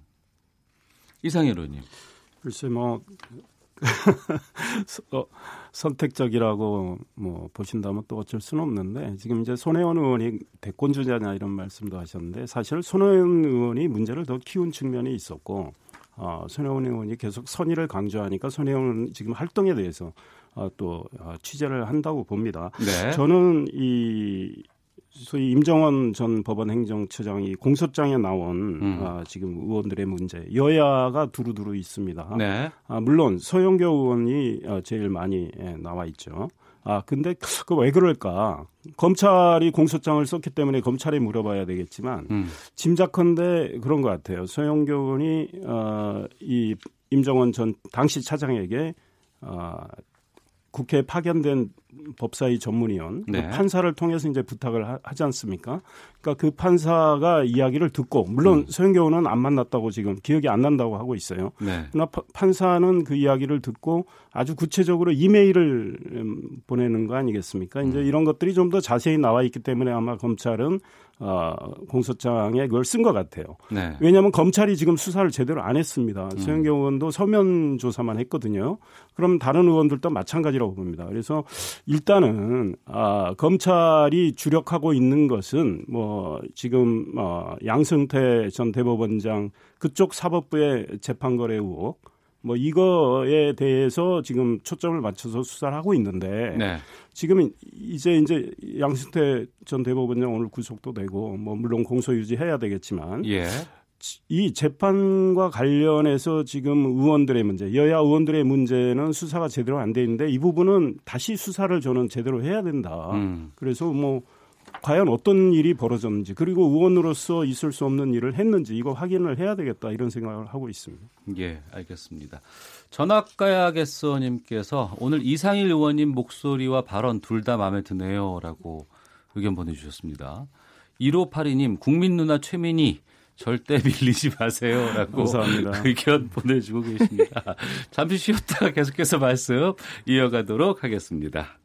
이상일 의원님. 글쎄 뭐 어, 선택적이라고 뭐 보신다면 또 어쩔 수는 없는데 지금 이제 손혜원 의원이 대권 주자냐 이런 말씀도 하셨는데 사실 손혜원 의원이 문제를 더 키운 측면이 있었고 어, 손혜원 의원이 계속 선의를 강조하니까 손혜원 지금 활동에 대해서 어, 또 어, 취재를 한다고 봅니다. 네. 저는 이 소위 임정원 전 법원 행정처장이 공소장에 나온 음. 아, 지금 의원들의 문제 여야가 두루두루 있습니다. 네. 아, 물론 서영교 의원이 어, 제일 많이 예, 나와 있죠. 아 근데 그 왜 그럴까? 검찰이 공소장을 썼기 때문에 검찰에 물어봐야 되겠지만 음. 짐작컨대 그런 것 같아요. 서영교 의원이 어, 이 임정원 전 당시 차장에게 어, 국회에 파견된 법사위 전문위원 그 네. 판사를 통해서 이제 부탁을 하, 지 않습니까? 그러니까 그 판사가 이야기를 듣고 물론 음. 의원은 안 만났다고 지금 기억이 안 난다고 하고 있어요. 네. 그러나 파- 판사는 그 이야기를 듣고 아주 구체적으로 이메일을 음, 보내는 거 아니겠습니까? 이제 이런 것들이 좀 더 자세히 나와 있기 때문에 아마 검찰은 어, 공소장에 그걸 쓴 것 같아요. 네. 왜냐하면 검찰이 지금 수사를 제대로 안 했습니다. 음. 서영교 의원도 서면 조사만 했거든요. 그럼 다른 의원들도 마찬가지라고 봅니다. 그래서 일단은 아, 검찰이 주력하고 있는 것은 뭐 지금 어, 양승태 전 대법원장 그쪽 사법부의 재판거래 의혹 뭐 이거에 대해서 지금 초점을 맞춰서 수사를 하고 있는데 네. 지금 이제 이제 양승태 전 대법원장 오늘 구속도 되고 뭐 물론 공소 유지 해야 되겠지만 예. 이 재판과 관련해서 지금 의원들의 문제, 여야 의원들의 문제는 수사가 제대로 안 돼 있는데 이 부분은 다시 수사를 저는 제대로 해야 된다. 음. 그래서 뭐 과연 어떤 일이 벌어졌는지 그리고 의원으로서 있을 수 없는 일을 했는지 이거 확인을 해야 되겠다 이런 생각을 하고 있습니다. 예, 알겠습니다. 전학가야겠어님께서 오늘 이상일 의원님 목소리와 발언 둘 다 마음에 드네요라고 의견 보내주셨습니다. 1582님 국민 누나 최민희 절대 밀리지 마세요라고 감사합니다. 의견 보내주고 계십니다. 잠시 쉬었다가 계속해서 말씀 이어가도록 하겠습니다.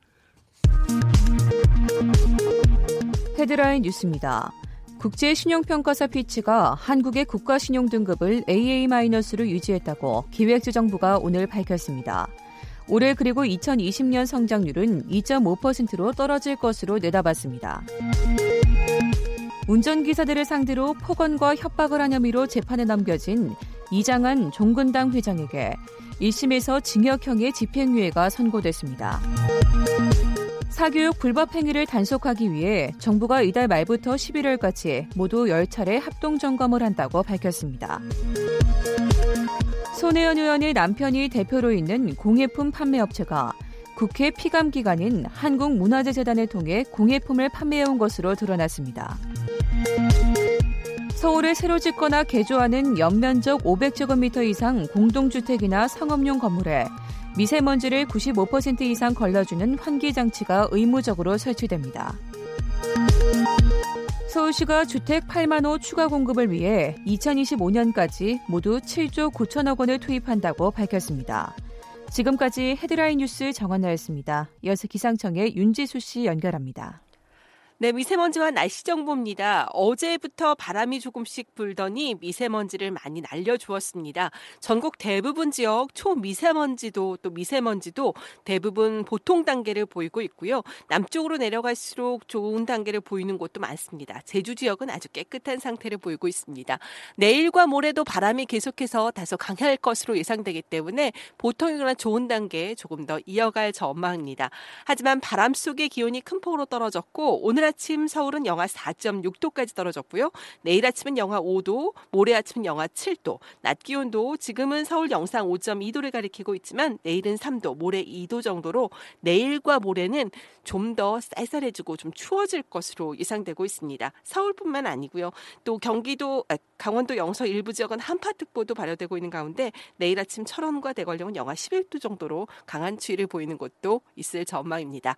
헤드라인 뉴스입니다. 국제신용평가사 피치가 한국의 국가신용 등급을 AA-로 유지했다고 기획재정부가 오늘 밝혔습니다. 올해 그리고 2020년 성장률은 2.5%로 떨어질 것으로 내다봤습니다. 운전기사들을 상대로 폭언과 협박을 한 혐의로 재판에 넘겨진 이장한 종근당 회장에게 1심에서 징역형의 집행유예가 선고됐습니다. 사교육 불법 행위를 단속하기 위해 정부가 이달 말부터 11월까지 모두 10차례 합동 점검을 한다고 밝혔습니다. 손혜원 의원의 남편이 대표로 있는 공예품 판매업체가 국회 피감 기관인 한국문화재재단을 통해 공예품을 판매해온 것으로 드러났습니다. 서울에 새로 짓거나 개조하는 연면적 500제곱미터 이상 공동주택이나 상업용 건물에 미세먼지를 95% 이상 걸러주는 환기장치가 의무적으로 설치됩니다. 서울시가 주택 8만 호 추가 공급을 위해 2025년까지 모두 7조 9천억 원을 투입한다고 밝혔습니다. 지금까지 헤드라인 뉴스 정한나였습니다. 이어서 기상청의 윤지수 씨 연결합니다. 네, 미세먼지와 날씨 정보입니다. 어제부터 바람이 조금씩 불더니 미세먼지를 많이 날려주었습니다. 전국 대부분 지역 초미세먼지도 또 미세먼지도 대부분 보통 단계를 보이고 있고요. 남쪽으로 내려갈수록 좋은 단계를 보이는 곳도 많습니다. 제주 지역은 아주 깨끗한 상태를 보이고 있습니다. 내일과 모레도 바람이 계속해서 다소 강할 것으로 예상되기 때문에 보통이거나 좋은 단계 조금 더 이어갈 전망입니다. 하지만 바람 속의 기온이 큰 폭으로 떨어졌고 오늘 아침 서울은 영하 4.6도까지 떨어졌고요. 내일 아침은 영하 5도, 모레 아침은 영하 7도, 낮 기온도 지금은 서울 영상 5.2도를 가리키고 있지만 내일은 3도, 모레 2도 정도로 내일과 모레는 좀 더 쌀쌀해지고 좀 추워질 것으로 예상되고 있습니다. 서울뿐만 아니고요. 또 경기도, 아, 강원도 영서 일부 지역은 한파특보도 발효되고 있는 가운데 내일 아침 철원과 대관령은 영하 11도 정도로 강한 추위를 보이는 곳도 있을 전망입니다.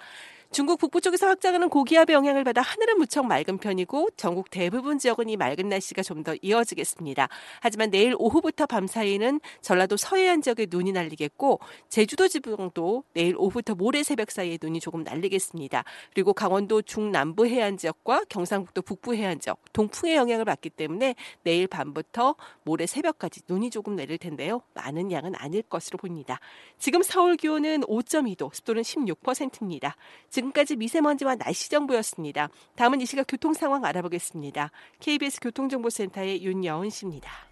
중국 북부 쪽에서 확장하는 고기압의 영향을 받아 하늘은 무척 맑은 편이고 전국 대부분 지역은 이 맑은 날씨가 좀 더 이어지겠습니다. 하지만 내일 오후부터 밤 사이는 전라도 서해안 지역에 눈이 날리겠고 제주도 지방도 내일 오후부터 모레 새벽 사이에 눈이 조금 날리겠습니다. 그리고 강원도 중남부 해안 지역과 경상북도 북부 해안 지역 동풍의 영향을 받기 때문에 내일 밤부터 모레 새벽까지 눈이 조금 내릴 텐데요. 많은 양은 아닐 것으로 보입니다. 지금 서울 기온은 5.2도, 습도는 16%입니다. 지금까지 미세먼지와 날씨 정보였습니다. 다음은 이 시각 교통 상황 알아보겠습니다. KBS 교통정보센터의 윤여은 씨입니다.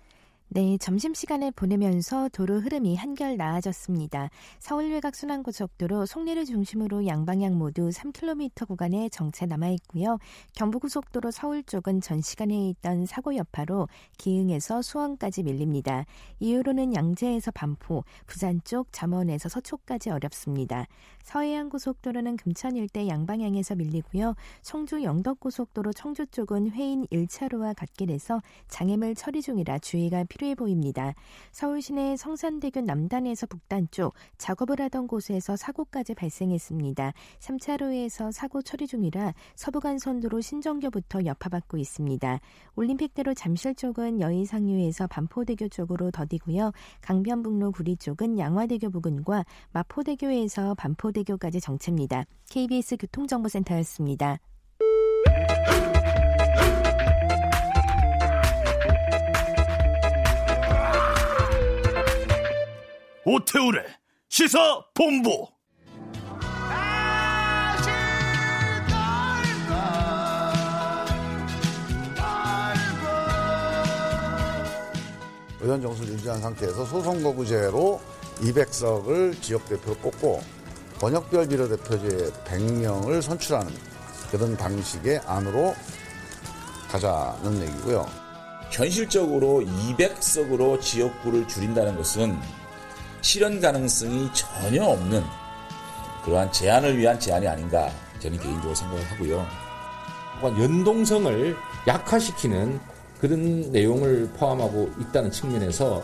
네, 점심시간을 보내면서 도로 흐름이 한결 나아졌습니다. 서울 외곽 순환고속도로 송리를 중심으로 양방향 모두 3km 구간에 정체 남아있고요. 경부고속도로 서울 쪽은 전 시간에 있던 사고 여파로 기흥에서 수원까지 밀립니다. 이후로는 양재에서 반포, 부산 쪽 잠원에서 서초까지 어렵습니다. 서해안고속도로는 금천 일대 양방향에서 밀리고요. 청주 영덕고속도로 청주 쪽은 회인 1차로와 갓길에서 장애물 처리 중이라 주의가 필요합니다. 필요해 보입니다. 서울 시내 성산대교 남단에서 북단 쪽 작업을 하던 곳에서 사고까지 발생했습니다. 3차로에서 사고 처리 중이라 서부간선도로 신정교부터 여파받고 있습니다. 올림픽대로 잠실 쪽은 여의 상류에서 반포대교 쪽으로 더디고요. 강변북로 구리 쪽은 양화대교 부근과 마포대교에서 반포대교까지 정체입니다. KBS 교통정보센터였습니다. 오태우래 시사 본부. 의원 정수를 유지한 상태에서 소선 거부제로 200석을 지역 대표로 뽑고 번역별 비례대표제 100명을 선출하는 그런 방식의 안으로 가자는 얘기고요. 현실적으로 200석으로 지역구를 줄인다는 것은 실현 가능성이 전혀 없는 그러한 제안을 위한 제안이 아닌가 저는 개인적으로 생각을 하고요. 연동성을 약화시키는 그런 내용을 포함하고 있다는 측면에서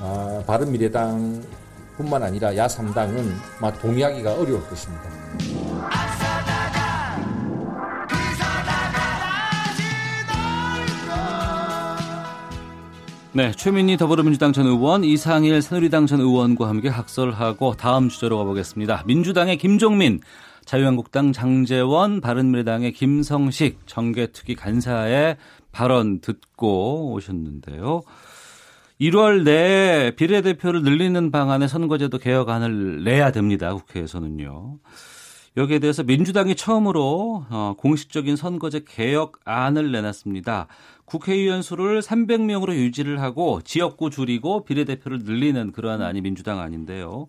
아, 바른미래당뿐만 아니라 야3당은 동의하기가 어려울 것입니다. 네, 최민희 더불어민주당 전 의원, 이상일 새누리당 전 의원과 함께 학설하고 다음 주제로 가보겠습니다. 민주당의 김종민, 자유한국당 장재원, 바른미래당의 김성식 정계특위 간사의 발언 듣고 오셨는데요. 1월 내에 비례대표를 늘리는 방안의 선거제도 개혁안을 내야 됩니다. 국회에서는요. 여기에 대해서 민주당이 처음으로 어, 공식적인 선거제 개혁안을 내놨습니다. 국회의원 수를 300명으로 유지를 하고 지역구 줄이고 비례대표를 늘리는 그러한 안이 민주당 아닌데요.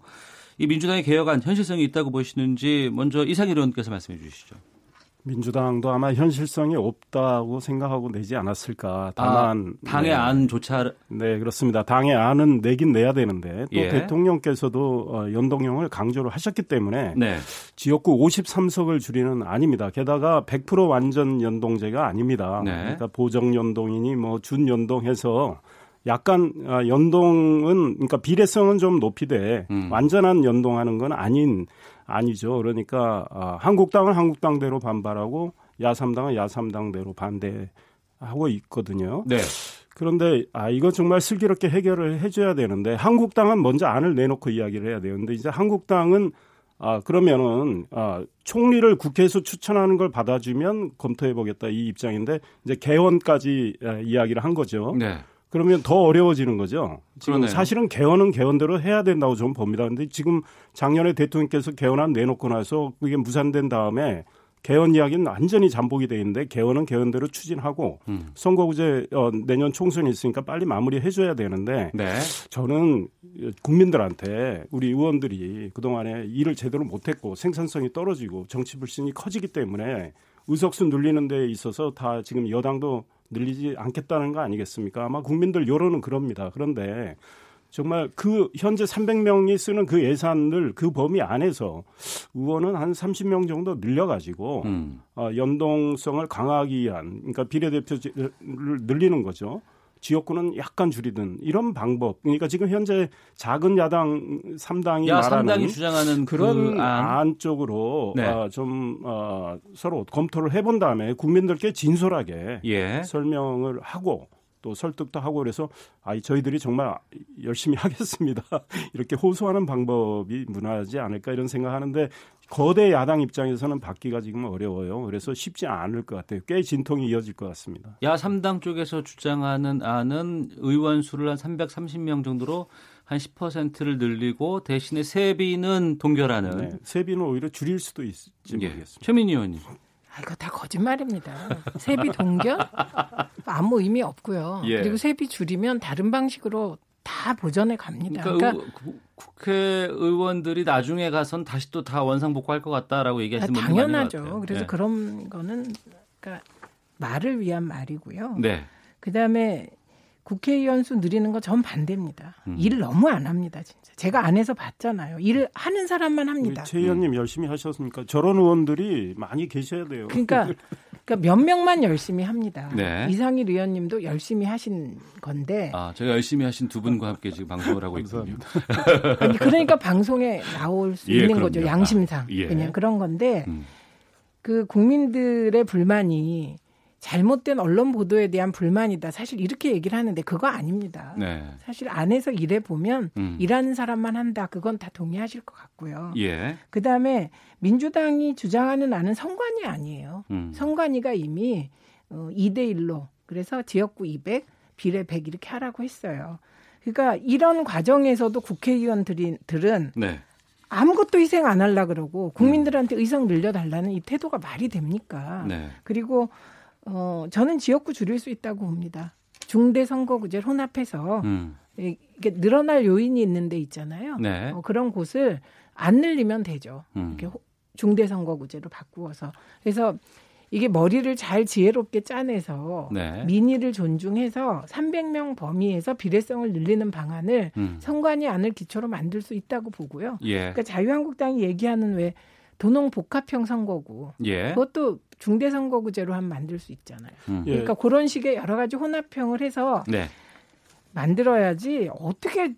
이 민주당의 개혁안 현실성이 있다고 보시는지 먼저 이상일 의원께서 말씀해 주시죠. 민주당도 아마 현실성이 없다고 생각하고 내지 않았을까. 다만 아, 당의 네. 안 조차 네 그렇습니다. 당의 안은 내긴 내야 되는데 또 예. 대통령께서도 어, 연동형을 강조를 하셨기 때문에 네. 지역구 53석을 줄이는 아닙니다. 게다가 100% 완전 연동제가 아닙니다. 네. 그러니까 보정 연동이니 뭐 준 연동해서 약간 아, 연동은 그러니까 비례성은 좀 높이되 음. 완전한 연동하는 건 아닌 아니죠. 그러니까 아, 한국당은 한국당대로 반발하고 야삼당은 야삼당대로 반대하고 있거든요. 네. 그런데 아 이거 정말 슬기롭게 해결을 해줘야 되는데 한국당은 먼저 안을 내놓고 이야기를 해야. 근데 이제 한국당은 아 그러면은 아 총리를 국회에서 추천하는 걸 받아주면 검토해 보겠다 이 입장인데 이제 개헌까지 아, 이야기를 한 거죠. 네. 그러면 더 어려워지는 거죠. 지금 그러네요. 사실은 개헌은 개헌대로 해야 된다고 저는 봅니다. 근데 지금 작년에 대통령께서 개헌안 내놓고 나서 그게 무산된 다음에 개헌 이야기는 완전히 잠복이 돼 있는데 개헌은 개헌대로 추진하고 음. 선거구제 어, 내년 총선이 있으니까 빨리 마무리해 줘야 되는데 네. 저는 국민들한테 우리 의원들이 그동안에 일을 제대로 못했고 생산성이 떨어지고 정치 불신이 커지기 때문에 의석수 늘리는 데 있어서 다 지금 여당도 늘리지 않겠다는 거 아니겠습니까? 아마 국민들 여론은 그럽니다. 그런데 정말 그 현재 300명이 쓰는 그 예산을 그 범위 안에서 의원은 한 30명 정도 늘려가지고 음. 어, 연동성을 강화하기 위한 그러니까 비례대표를 늘리는 거죠. 지역구는 약간 줄이든 이런 방법. 그러니까 지금 현재 작은 야당 3당이 야, 말하는 3당이 주장하는 그런 그 안. 안 쪽으로 네. 어, 좀 어, 서로 검토를 해본 다음에 국민들께 진솔하게 예. 설명을 하고 또 설득도 하고 그래서 아 저희들이 정말 열심히 하겠습니다 이렇게 호소하는 방법이 무난하지 않을까 이런 생각하는데 거대 야당 입장에서는 받기가 지금 어려워요. 그래서 쉽지 않을 것 같아요. 꽤 진통이 이어질 것 같습니다. 야 3당 쪽에서 주장하는 안은 의원 수를 한 330명 정도로 한 10%를 늘리고 대신에 세비는 동결하는 네, 세비는 오히려 줄일 수도 있을지 예. 모르겠습니다. 최민희 의원님. 아, 이거 다 거짓말입니다. 세비 동결 아무 의미 없고요. 예. 그리고 세비 줄이면 다른 방식으로 다 보전해 갑니다. 그러니까, 그러니까, 의, 국회의원들이 나중에 가선 다시 또 다 원상복구할 것 같다라고 얘기하시는 아, 분들 많은 것 당연하죠. 그래서 네. 그런 거는 그러니까 말을 위한 말이고요. 네. 그다음에 국회의원 수 늘리는 거 전 반대입니다. 음. 일 너무 안 합니다, 진짜. 제가 안에서 봤잖아요. 일을 하는 사람만 합니다. 최 의원님 열심히 하셨습니까? 저런 의원들이 많이 계셔야 돼요. 그러니까, 그러니까 몇 명만 열심히 합니다. 네. 이상일 의원님도 열심히 하신 건데. 아, 제가 열심히 하신 두 분과 함께 지금 방송을 하고 있군요. 아니, 그러니까 방송에 나올 수 예, 있는 그럼요. 거죠. 양심상. 아, 예. 그냥 그런 건데 음. 그 국민들의 불만이 잘못된 언론 보도에 대한 불만이다. 사실 이렇게 얘기를 하는데 그거 아닙니다. 네. 사실 안에서 일해 보면 음. 일하는 사람만 한다. 그건 다 동의하실 것 같고요. 예. 그다음에 민주당이 주장하는 안은 선관위 아니에요. 음. 선관위가 이미 어, 2대 1로 그래서 지역구 200, 비례 100 이렇게 하라고 했어요. 그러니까 이런 과정에서도 국회의원들은 네. 아무것도 희생 안 하려 그러고 국민들한테 의석 늘려달라는 이 태도가 말이 됩니까? 네. 그리고 어 저는 지역구 줄일 수 있다고 봅니다. 중대 선거구제를 혼합해서 음. 이게 늘어날 요인이 있는 데 있잖아요. 네. 어, 그런 곳을 안 늘리면 되죠. 음. 이렇게 호- 중대 선거구제로 바꾸어서 그래서 이게 머리를 잘 지혜롭게 짜내서 네. 민의를 존중해서 300명 범위에서 비례성을 늘리는 방안을 음. 선관위 안을 기초로 만들 수 있다고 보고요. 예. 그러니까 자유한국당이 얘기하는 왜 도농 복합형 선거구 예. 그것도 중대 선거구제로 한 만들 수 있잖아요. 음. 그러니까 그런 식의 여러 가지 혼합형을 해서 네. 만들어야지 어떻게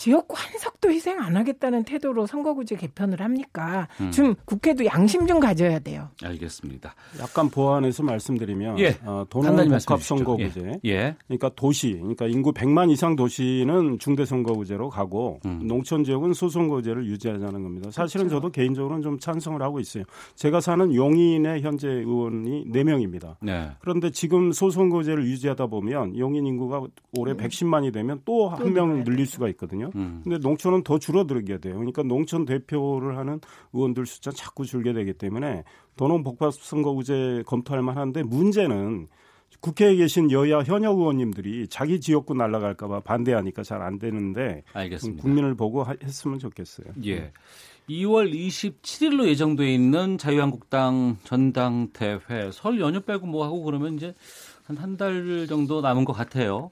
지역구 한 석도 희생 안 하겠다는 태도로 선거구제 개편을 합니까? 음. 좀 국회도 양심 좀 가져야 돼요. 알겠습니다. 약간 보완해서 말씀드리면 예. 어, 간단히 도농 말씀해 복합 선거구제. 예. 예. 그러니까 도시, 그러니까 인구 100만 이상 도시는 중대 선거구제로 가고 음. 농촌 지역은 소선거구제를 유지하자는 겁니다. 사실은 그렇죠. 저도 개인적으로는 좀 찬성을 하고 있어요. 제가 사는 용인의 현재 의원이 4명입니다. 네. 그런데 지금 소선거구제를 유지하다 보면 용인 인구가 올해 110만이 되면 또 한명 늘릴 수가 있거든요. 음. 근데 농촌은 더 줄어들게 돼요. 그러니까 농촌 대표를 하는 의원들 숫자 자꾸 줄게 되기 때문에 도농 복합 선거구제 검토할 만한데 문제는 국회에 계신 여야 현역 의원님들이 자기 지역구 날아갈까봐 반대하니까 잘 안 되는데 알겠습니다. 국민을 보고 하- 했으면 좋겠어요. 예. 2월 27일로 예정돼 있는 자유한국당 전당대회 설 연휴 빼고 뭐 하고 그러면 이제 한 한 달 정도 남은 것 같아요.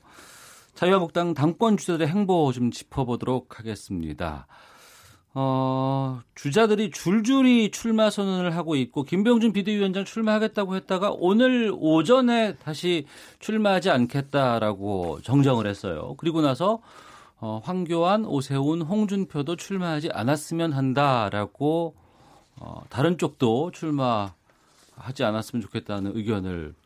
자유한국당 당권 주자들의 행보 좀 짚어보도록 하겠습니다. 어, 주자들이 줄줄이 출마 선언을 하고 있고 김병준 비대위원장 출마하겠다고 했다가 오늘 오전에 다시 출마하지 않겠다라고 정정을 했어요. 그리고 나서 어, 황교안, 오세훈, 홍준표도 출마하지 않았으면 한다라고 어, 다른 쪽도 출마하지 않았으면 좋겠다는 의견을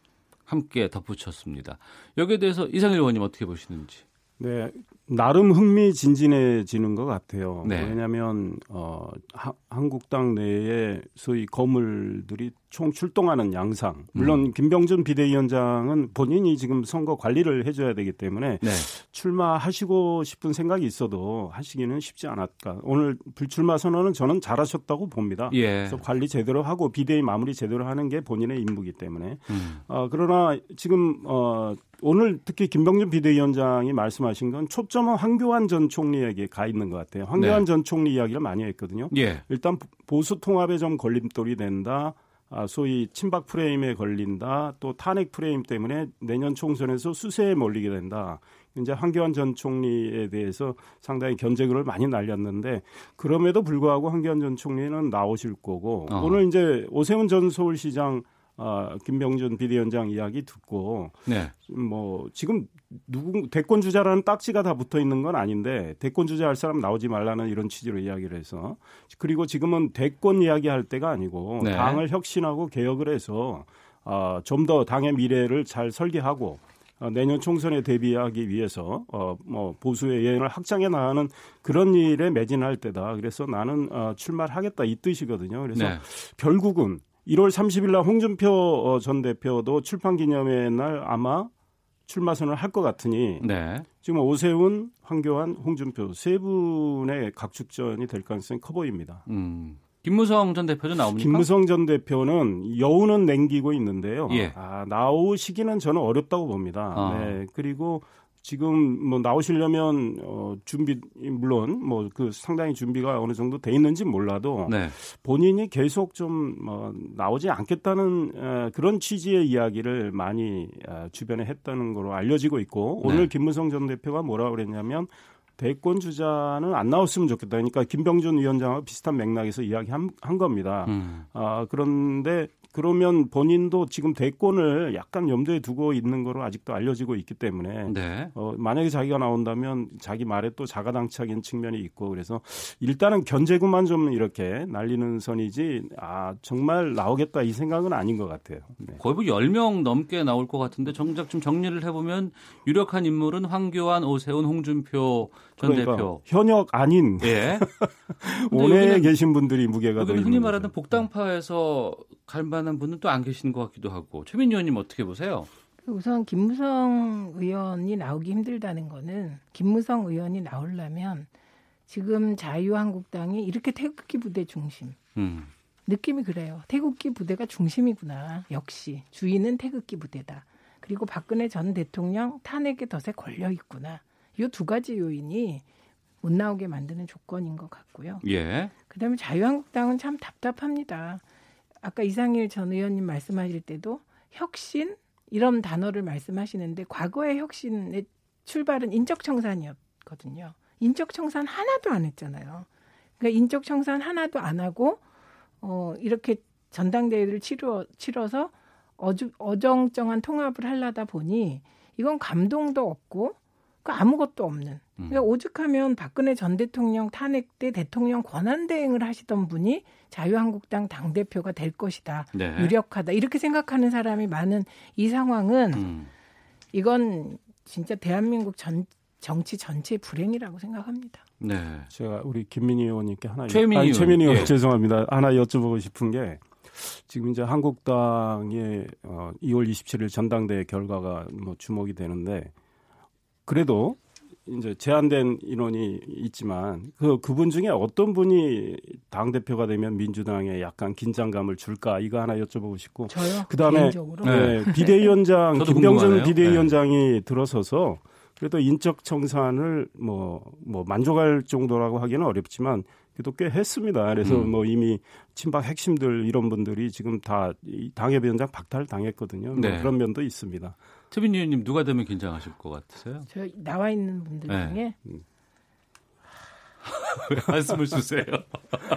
함께 덧붙였습니다. 여기에 대해서 이상일 의원님 어떻게 보시는지. 네, 나름 흥미진진해지는 것 같아요. 네. 왜냐하면 어, 하- 한국당 내에 소위 거물들이 총 출동하는 양상. 물론 음. 김병준 비대위원장은 본인이 지금 선거 관리를 해줘야 되기 때문에 네. 출마하시고 싶은 생각이 있어도 하시기는 쉽지 않았까. 오늘 불출마 선언은 저는 잘하셨다고 봅니다. 예. 그래서 관리 제대로 하고 비대위 마무리 제대로 하는 게 본인의 임무이기 때문에. 음. 어, 그러나 지금 어, 오늘 특히 김병준 비대위원장이 말씀하신 건 초점은 황교안 전 총리에게 가 있는 것 같아요. 황교안 네. 전 총리 이야기를 많이 했거든요. 예. 일단 보수 통합에 좀 걸림돌이 된다. 아, 소위 친박 프레임에 걸린다. 또 탄핵 프레임 때문에 내년 총선에서 수세에 몰리게 된다. 이제 황교안 전 총리에 대해서 상당히 견제글을 많이 날렸는데 그럼에도 불구하고 황교안 전 총리는 나오실 거고 어. 오늘 이제 오세훈 전 서울시장 아, 김병준 비대위원장 이야기 듣고 네. 뭐 지금 누구 대권 주자라는 딱지가 다 붙어 있는 건 아닌데 대권 주자 할 사람 나오지 말라는 이런 취지로 이야기를 해서 그리고 지금은 대권 이야기 할 때가 아니고 네. 당을 혁신하고 개혁을 해서 아, 좀더 당의 미래를 잘 설계하고 어, 내년 총선에 대비하기 위해서 어, 뭐 보수의 예언을 확장해 나가는 그런 일에 매진할 때다. 그래서 나는 어, 출마를 하겠다 이 뜻이거든요. 그래서 네. 결국은 1월 30일 날 홍준표 어, 전 대표도 출판 기념회 날 아마 출마 선언을 할 것 같으니 네. 지금 오세훈, 황교안, 홍준표 세 분의 각축전이 될 가능성이 커 보입니다. 음. 김무성 전 대표도 나옵니까? 김무성 전 대표는 여우는 냉기고 있는데요. 예. 아, 나오시기는 저는 어렵다고 봅니다. 아. 네. 그리고 지금 뭐 나오시려면 어 준비 물론 뭐 그 상당히 준비가 어느 정도 돼 있는지 몰라도 네. 본인이 계속 좀 어, 나오지 않겠다는 어, 그런 취지의 이야기를 많이 어, 주변에 했다는 걸로 알려지고 있고 네. 오늘 김무성 전 대표가 뭐라 그랬냐면 대권 주자는 안 나왔으면 좋겠다. 그러니까 김병준 위원장과 비슷한 맥락에서 이야기한 한 겁니다. 음. 아, 그런데 그러면 본인도 지금 대권을 약간 염두에 두고 있는 거로 아직도 알려지고 있기 때문에 네. 어, 만약에 자기가 나온다면 자기 말에 또 자가당착인 측면이 있고 그래서 일단은 견제구만 좀 이렇게 날리는 선이지 아 정말 나오겠다 이 생각은 아닌 것 같아요. 네. 거의 뭐 10명 넘게 나올 것 같은데 정작 좀 정리를 해보면 유력한 인물은 황교안, 오세훈, 홍준표 전 그러니까 대표. 현역 아닌 예. 여기는- 계신 분들이 무게가 더 여기는 흔히. 말하는 복당파에서 갈만 한 분은 또 안 계시는 것 같기도 하고 최민희 의원님 어떻게 보세요? 우선 김무성 의원이 나오기 힘들다는 거는 김무성 의원이 나오려면 지금 자유한국당이 이렇게 태극기 부대 중심 음. 느낌이 그래요. 태극기 부대가 중심이구나. 역시 주인은 태극기 부대다. 그리고 박근혜 전 대통령 탄핵의 덫에 걸려 있구나. 이 두 가지 요인이 못 나오게 만드는 조건인 것 같고요. 예. 그다음에 자유한국당은 참 답답합니다. 아까 이상일 전 의원님 말씀하실 때도 혁신 이런 단어를 말씀하시는데 과거의 혁신의 출발은 인적 청산이었거든요. 인적 청산 하나도 안 했잖아요. 그러니까 인적 청산 하나도 안 하고 어 이렇게 전당대회를 치러 치러서 어주, 어정쩡한 통합을 하려다 보니 이건 감동도 없고 그 아무것도 없는. 그러니까 오죽하면 박근혜 전 대통령 탄핵 때 대통령 권한 대행을 하시던 분이 자유한국당 당 대표가 될 것이다. 네. 유력하다. 이렇게 생각하는 사람이 많은 이 상황은 음. 이건 진짜 대한민국 전 정치 전체의 불행이라고 생각합니다. 네. 제가 우리 김민희 의원님께 하나 최민희 아니, 의원. 최민희 의원 예. 죄송합니다. 하나 여쭤보고 싶은 게 지금 이제 한국당의 어, 2월 27일 전당대회 결과가 뭐 주목이 되는데 그래도 이제 제한된 인원이 있지만 그 그분 중에 어떤 분이 당 대표가 되면 민주당에 약간 긴장감을 줄까 이거 하나 여쭤보고 싶고 저요? 그다음에 개인적으로? 네, 네. 비대위원장 김병준. 비대위원장이 들어서서 그래도 인적 청산을 뭐, 뭐 만족할 정도라고 하기는 어렵지만 그래도 꽤 했습니다. 그래서 음. 뭐 이미 친박 핵심들 이런 분들이 지금 다이 당협위원장 박탈 당했거든요. 뭐 네. 그런 면도 있습니다. 최민희 의원님 누가 되면 긴장하실 것 같으세요? 저 나와 있는 분들 네. 중에 왜 말씀을 주세요?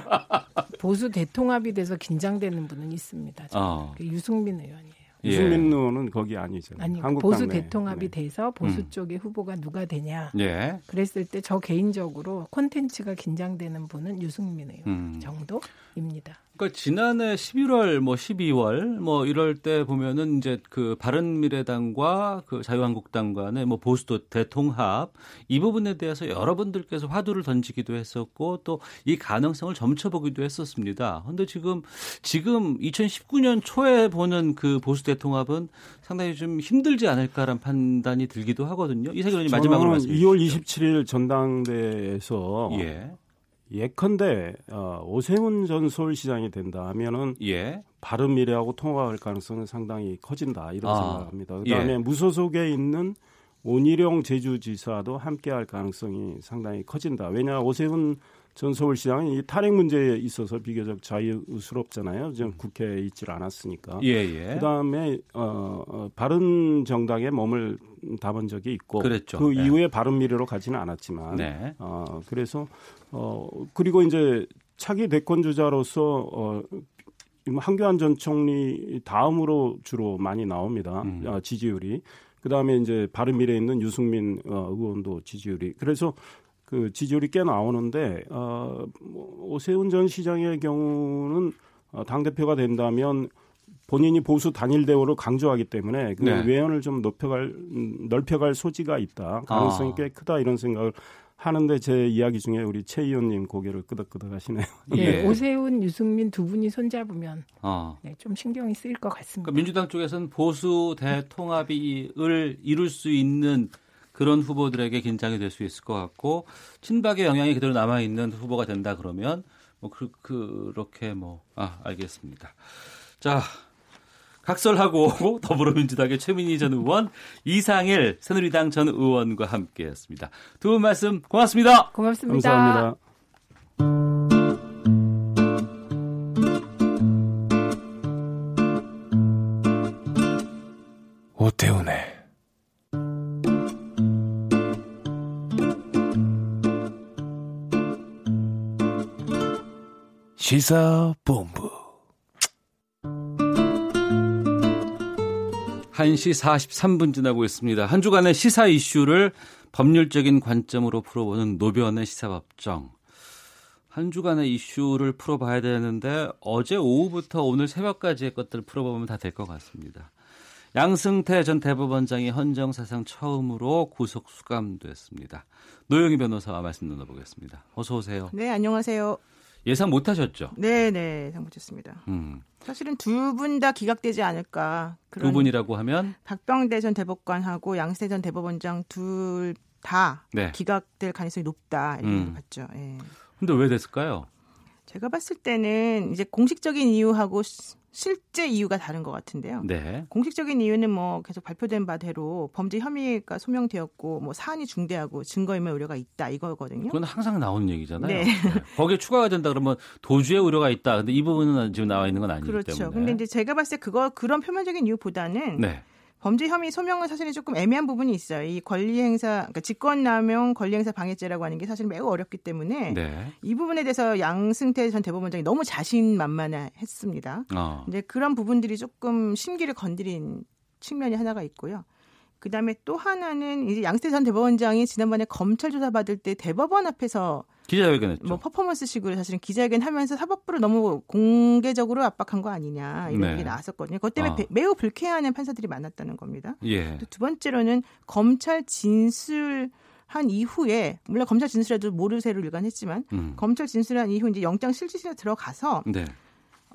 보수 대통합이 돼서 긴장되는 분은 있습니다. 어. 그 유승민 의원이에요. 예. 유승민 의원은 거기 아니죠. 아니 한국당 보수 내. 대통합이 돼서 보수 음. 쪽의 후보가 누가 되냐 예. 그랬을 때 저 개인적으로 콘텐츠가 긴장되는 분은 유승민 의원 음. 정도입니다. 그러니까 지난해 11월 뭐 12월 뭐 이럴 때 보면은 이제 그 바른미래당과 그 자유한국당 간의 뭐 보수도 대통합 이 부분에 대해서 여러분들께서 화두를 던지기도 했었고 또 이 가능성을 점쳐보기도 했었습니다. 근데 지금 지금 2019년 초에 보는 그 보수 대통합은 상당히 좀 힘들지 않을까라는 판단이 들기도 하거든요. 의원님 마지막으로 말씀해 2월 주십시오. 27일 전당대에서 예. 예컨대 어, 오세훈 전 서울시장이 된다 하면은 예. 바른미래하고 통합할 가능성은 상당히 커진다 이런 아, 생각합니다. 그다음에 예. 무소속에 있는 온희룡 제주지사도 함께할 가능성이 상당히 커진다. 왜냐 오세훈 전 서울시장은 이 탄핵 문제에 있어서 비교적 자유스럽잖아요. 지금 국회에 있질 않았으니까. 예, 예. 그다음에 어, 어 바른 정당에 몸을 담은 적이 있고 그랬죠. 그 네. 이후에 바른 미래로 가지는 않았지만 네. 어 그래서 어 그리고 이제 차기 대권 주자로서 어 한교안 전 총리 다음으로 주로 많이 나옵니다. 음. 어, 지지율이. 그다음에 이제 바른미래에 있는 유승민 어, 의원도 지지율이. 그래서 그 지지율이 꽤 나오는데 어, 뭐 오세훈 전 시장의 경우는 어, 당 대표가 된다면 본인이 보수 단일 대우를 강조하기 때문에 그 네. 외연을 좀 높여갈 음, 넓혀갈 소지가 있다 가능성이 아. 꽤 크다 이런 생각을 하는데 제 이야기 중에 우리 최 의원님 고개를 끄덕끄덕 하시네요. 네, 오세훈, 유승민 두 분이 손잡으면 어. 네, 좀 신경이 쓰일 것 같습니다. 그러니까 민주당 쪽에서는 보수 대통합을 이룰 수 있는 그런 후보들에게 긴장이 될 수 있을 것 같고 친박의 영향이 그대로 남아 있는 후보가 된다 그러면 뭐 그, 그렇게 뭐 아 알겠습니다. 자 각설하고 더불어민주당의 최민희 전 의원, 이상일 새누리당 전 의원과 함께했습니다. 두 분 말씀 고맙습니다. 고맙습니다. 감사합니다. 오태훈의 시사본부 1시 43분 지나고 있습니다. 한 주간의 시사 이슈를 법률적인 관점으로 풀어보는 노변의 시사법정. 한 주간의 이슈를 풀어봐야 되는데 어제 오후부터 오늘 새벽까지의 것들을 풀어보면 다 될 것 같습니다. 양승태 전 대법원장이 헌정 사상 처음으로 구속 수감됐습니다. 노영희 변호사와 말씀 나눠보겠습니다. 어서 오세요. 네, 안녕하세요. 예상 못 하셨죠? 네, 네, 예상 못 했습니다. 음. 사실은 두 분 다 기각되지 않을까. 두 분이라고 하면 박병대 전 대법관하고 양세 전 대법원장 둘다 네. 기각될 가능성이 높다 이렇게 음. 봤죠. 예. 근데 왜 됐을까요? 제가 봤을 때는 이제 공식적인 이유하고 시- 실제 이유가 다른 것 같은데요. 네. 공식적인 이유는 뭐 계속 발표된 바대로 범죄 혐의가 소명되었고 뭐 사안이 중대하고 증거인멸 우려가 있다 이거거든요. 그건 항상 나오는 얘기잖아요. 네. 거기에 추가가 된다 그러면 도주의 우려가 있다. 근데 이 부분은 지금 나와 있는 건 아니기 그렇죠. 때문에. 근데 이제 제가 봤을 때 그거 그런 표면적인 이유보다는 네. 범죄 혐의 소명은 사실은 조금 애매한 부분이 있어요. 이 권리 행사, 그러니까 직권남용 권리 행사 방해죄라고 하는 게 사실 매우 어렵기 때문에 네. 이 부분에 대해서 양승태 전 대법원장이 너무 자신만만했습니다. 어. 이제 그런 부분들이 조금 심기를 건드린 측면이 하나가 있고요. 그다음에 또 하나는 이제 양승태 전 대법원장이 지난번에 검찰 조사 받을 때 대법원 앞에서 기자회견했죠. 뭐 퍼포먼스식으로 사실은 기자회견 하면서 사법부를 너무 공개적으로 압박한 거 아니냐 이런 네. 얘기 나왔었거든요. 그것 때문에 아. 배- 매우 불쾌해하는 판사들이 많았다는 겁니다. 예. 또두 번째로는 검찰 진술 한 이후에 물론 검찰 진술에도 모르쇠로 일관했지만 음. 검찰 진술한 이후 이제 영장 실질실에 들어가서 네.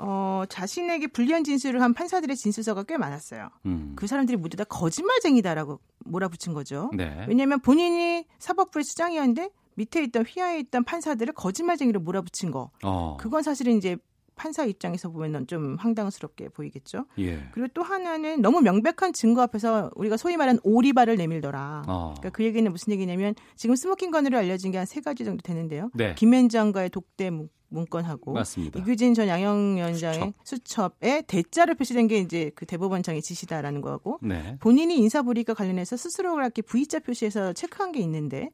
어, 자신에게 불리한 진술을 한 판사들의 진술서가 꽤 많았어요. 음. 그 사람들이 모두 다 거짓말쟁이다라고 몰아붙인 거죠. 네. 왜냐하면 본인이 사법부의 수장이었는데 밑에 있던 휘하에 있던 판사들을 거짓말쟁이로 몰아붙인 거. 어. 그건 사실은 이제 판사 입장에서 보면 좀 황당스럽게 보이겠죠. 예. 그리고 또 하나는 너무 명백한 증거 앞에서 우리가 소위 말하는 오리발을 내밀더라. 어. 그러니까 그 얘기는 무슨 얘기냐면 지금 스모킹 건으로 알려진 게 한 세 가지 정도 되는데요. 네. 김앤장과의 독대 문- 문건하고 맞습니다. 이규진 전 양형위원장의 수첩 에 대자로 표시된 게 이제 그 대법원장의 지시다라는 거고 네. 본인이 인사불이익과 관련해서 스스로가 이렇게 V자 표시해서 체크한 게 있는데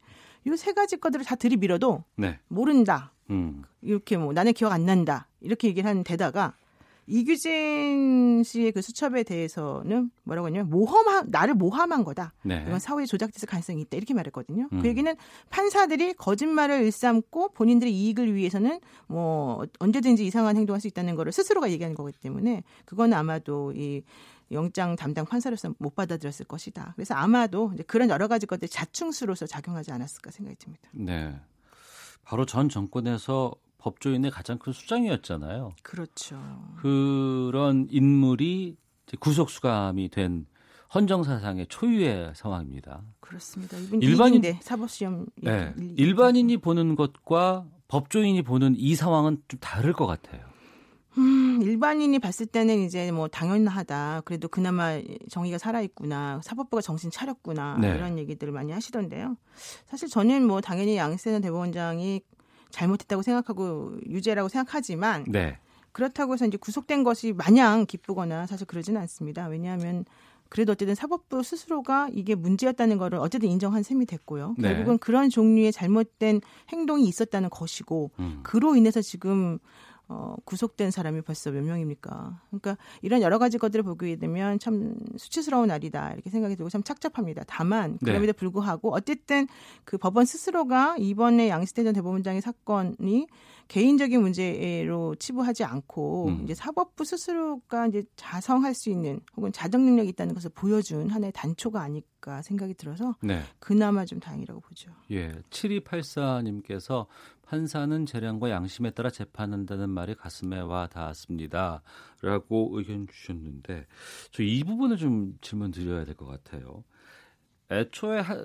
이세 가지 것들을 다 들이밀어도 네. 모른다. 음. 이렇게 뭐 나는 기억 안 난다. 이렇게 얘기를 하는 데다가 이규진 씨의 그 수첩에 대해서는 뭐라고 하냐면 모험한 나를 모함한 거다. 네. 이건 사후에 조작돼서 가능성이 있다. 이렇게 말했거든요. 음. 그 얘기는 판사들이 거짓말을 일삼고 본인들의 이익을 위해서는 뭐 언제든지 이상한 행동할 수 있다는 거를 스스로가 얘기하는 거기 때문에 그건 아마도 이 영장 담당 판사로서 못 받아들였을 것이다. 그래서 아마도 그런 여러 가지 것들이 자충수로서 작용하지 않았을까 생각이 듭니다. 네. 바로 전 정권에서 법조인의 가장 큰 수장이었잖아요. 그렇죠. 그런 인물이 이제 구속 수감이 된 헌정사상의 초유의 상황입니다. 그렇습니다. 일반인- 사법시험 네. 일반인이 보는 것과 법조인이 보는 이 상황은 좀 다를 것 같아요. 음, 일반인이 봤을 때는 이제 뭐 당연하다. 그래도 그나마 정의가 살아있구나. 사법부가 정신 차렸구나. 네. 이런 얘기들을 많이 하시던데요. 사실 저는 뭐 당연히 양세현 대법원장이 잘못했다고 생각하고 유죄라고 생각하지만 네. 그렇다고 해서 이제 구속된 것이 마냥 기쁘거나 사실 그러지는 않습니다. 왜냐하면 그래도 어쨌든 사법부 스스로가 이게 문제였다는 거를 어쨌든 인정한 셈이 됐고요. 네. 결국은 그런 종류의 잘못된 행동이 있었다는 것이고 음. 그로 인해서 지금 어, 구속된 사람이 벌써 몇 명입니까? 그러니까 이런 여러 가지 것들을 보게 되면 참 수치스러운 날이다 이렇게 생각이 들고 참 착잡합니다. 다만 네. 그럼에도 불구하고 어쨌든 그 법원 스스로가 이번에 양승태 전 대법원장의 사건이 개인적인 문제로 치부하지 않고 음. 이제 사법부 스스로가 이제 자성할 수 있는 혹은 자정 능력이 있다는 것을 보여준 하나의 단초가 아닐까 생각이 들어서 네. 그나마 좀 다행이라고 보죠. 예, 7284님께서 판사는 재량과 양심에 따라 재판한다는 말이 가슴에 와 닿았습니다. 라고 의견 주셨는데, 저 이 부분을 좀 질문 드려야 될 것 같아요. 애초에 하,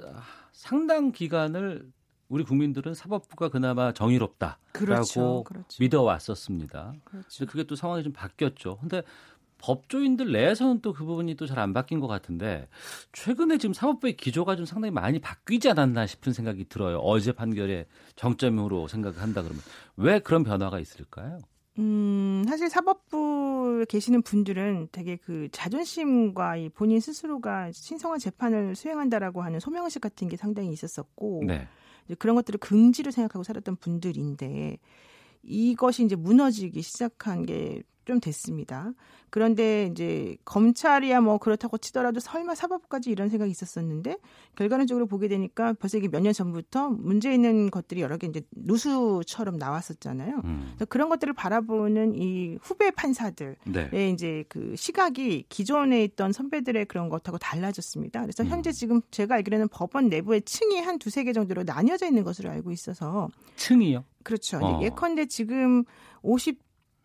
상당 기간을 우리 국민들은 사법부가 그나마 정의롭다라고 그렇죠, 그렇죠. 믿어왔었습니다. 그렇죠. 근데 그게 또 상황이 좀 바뀌었죠. 근데 법조인들 내에서는 또 그 부분이 또 잘 안 바뀐 것 같은데 최근에 지금 사법부의 기조가 좀 상당히 많이 바뀌지 않았나 싶은 생각이 들어요. 어제 판결의 정점으로 생각한다 그러면 왜 그런 변화가 있을까요? 음, 사실 사법부에 계시는 분들은 되게 그 자존심과 이 본인 스스로가 신성한 재판을 수행한다라고 하는 소명의식 같은 게 상당히 있었었고, 네. 이제 그런 것들을 긍지로 생각하고 살았던 분들인데, 이것이 이제 무너지기 시작한 게좀 됐습니다. 그런데 이제 검찰이야 뭐 그렇다고 치더라도 설마 사법부까지 이런 생각이 있었었는데 결과론적으로 보게 되니까 벌써 이게 몇 년 전부터 문제 있는 것들이 여러 개 이제 누수처럼 나왔었잖아요. 음. 그래서 그런 것들을 바라보는 이 후배 판사들의 네. 이제 그 시각이 기존에 있던 선배들의 그런 것하고 달라졌습니다. 그래서 음. 현재 지금 제가 알기로는 법원 내부에 층이 한 두세 개 정도로 나뉘어져 있는 것으로 알고 있어서 층이요? 그렇죠. 어. 예컨대 지금 50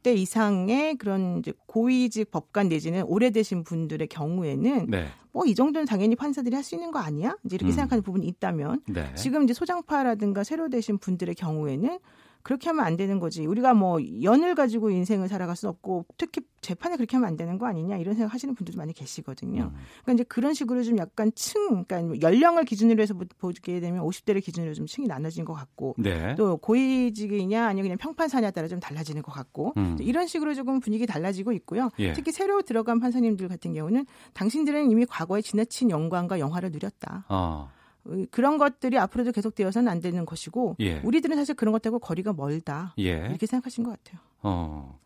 대 이상의 그런 이제 고위직 법관 내지는 오래되신 분들의 경우에는 네. 뭐이 정도는 당연히 판사들이 할 수 있는 거 아니야? 이제 이렇게 음. 생각하는 부분이 있다면 네. 지금 이제 소장파라든가 새로 되신 분들의 경우에는 그렇게 하면 안 되는 거지. 우리가 뭐 연을 가지고 인생을 살아갈 수 없고 특히 재판에 그렇게 하면 안 되는 거 아니냐 이런 생각 하시는 분들도 많이 계시거든요. 음. 그러니까 이제 그런 식으로 좀 약간 층, 그러니까 연령을 기준으로 해서 보- 보게 되면 50대를 기준으로 좀 층이 나눠진 것 같고 네. 또 고위직이냐 아니면 그냥 평판사냐에 따라 좀 달라지는 것 같고 음. 이런 식으로 조금 분위기 달라지고 있고요. 예. 특히 새로 들어간 판사님들 같은 경우는 당신들은 이미 과거에 지나친 영광과 영화를 누렸다. 어. 어, 그런 것들이 앞으로도 계속되어서는 안 되는 것이고 예. 우리들은 사실 그런 것하고 거리가 멀다. 예. 이렇게 생각하신 것 같아요. 어.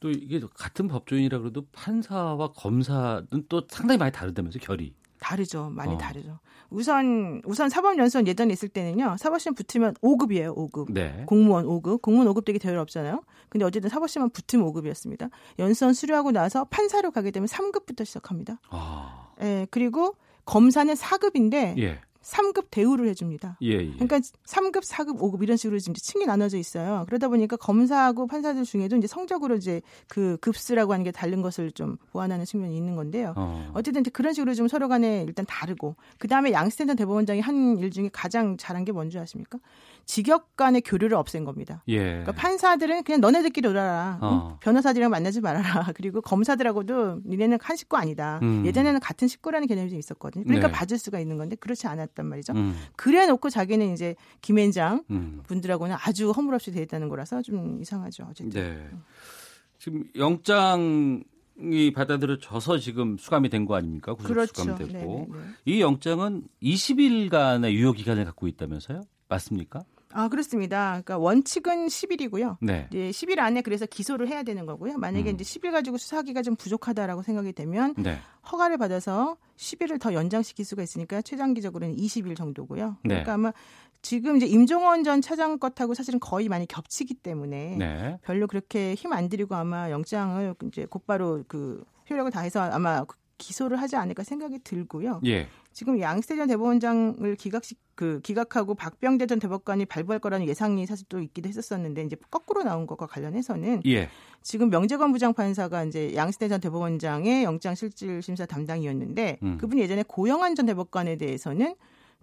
또 이게 같은 법조인이라 그래도 판사와 검사는 또 상당히 많이 다르다면서 결이. 다르죠. 많이 어. 다르죠. 우선 우선 사법연수원 예전에 있을 때는요. 사법시험 붙으면 5급이에요. 5급. 네. 공무원 5급. 공무원 5급 되기 대열 없잖아요. 근데 어쨌든 사법시험만 붙으면 5급이었습니다. 연수원 수료하고 나서 판사로 가게 되면 3급부터 시작합니다. 아. 예, 그리고 검사는 4급인데 예. 3급 대우를 해줍니다. 예, 예. 그러니까 3급, 4급, 5급 이런 식으로 지금 층이 나눠져 있어요. 그러다 보니까 검사하고 판사들 중에도 이제 성적으로 이제 그 급수라고 하는 게 다른 것을 좀 보완하는 측면이 있는 건데요. 어. 이제 그런 식으로 좀 서로 간에 일단 다르고 그 다음에 양스탠전 대법원장이 한 일 중에 가장 잘한 게 뭔지 아십니까? 직역 간의 교류를 없앤 겁니다. 예. 그러니까 판사들은 그냥 너네들끼리 놀아라. 어. 응? 변호사들이랑 만나지 말아라. 그리고 검사들하고도 니네는 한 식구 아니다. 음. 예전에는 같은 식구라는 개념이 좀 있었거든요. 그러니까 네. 봐줄 수가 있는 건데 그렇지 않았단 말이죠. 음. 그래 놓고 자기는 이제 김앤장 음. 분들하고는 아주 허물없이 대했다는 거라서 좀 이상하죠. 어쨌든. 네. 지금 영장 이 받아들여져서 지금 수감이 된 거 아닙니까? 구속 그렇죠. 수감되고. 네네네. 이 영장은 20일간의 유효 기간을 갖고 있다면서요? 맞습니까? 아, 그렇습니다. 그러니까 원칙은 10일이고요. 네. 이제 10일 안에 그래서 기소를 해야 되는 거고요. 만약에 음. 이제 10일 가지고 수사하기가 좀 부족하다라고 생각이 되면 네. 허가를 받아서 10일을 더 연장시킬 수가 있으니까 최장기적으로는 20일 정도고요. 네. 그러니까 아마 지금 이제 임종원 전 차장 것하고 사실은 거의 많이 겹치기 때문에 네. 별로 그렇게 힘 안 들이고 아마 영장을 이제 곧바로 그 효력을 다해서 아마 기소를 하지 않을까 생각이 들고요. 예. 지금 양승태 전 대법원장을 기각식 그 기각하고 박병대 전 대법관이 발부할 거라는 예상이 사실 또 있기도 했었었는데 이제 거꾸로 나온 것과 관련해서는 예. 지금 명재관 부장판사가 이제 양승태 전 대법원장의 영장 실질 심사 담당이었는데 음. 그분이 예전에 고영한 전 대법관에 대해서는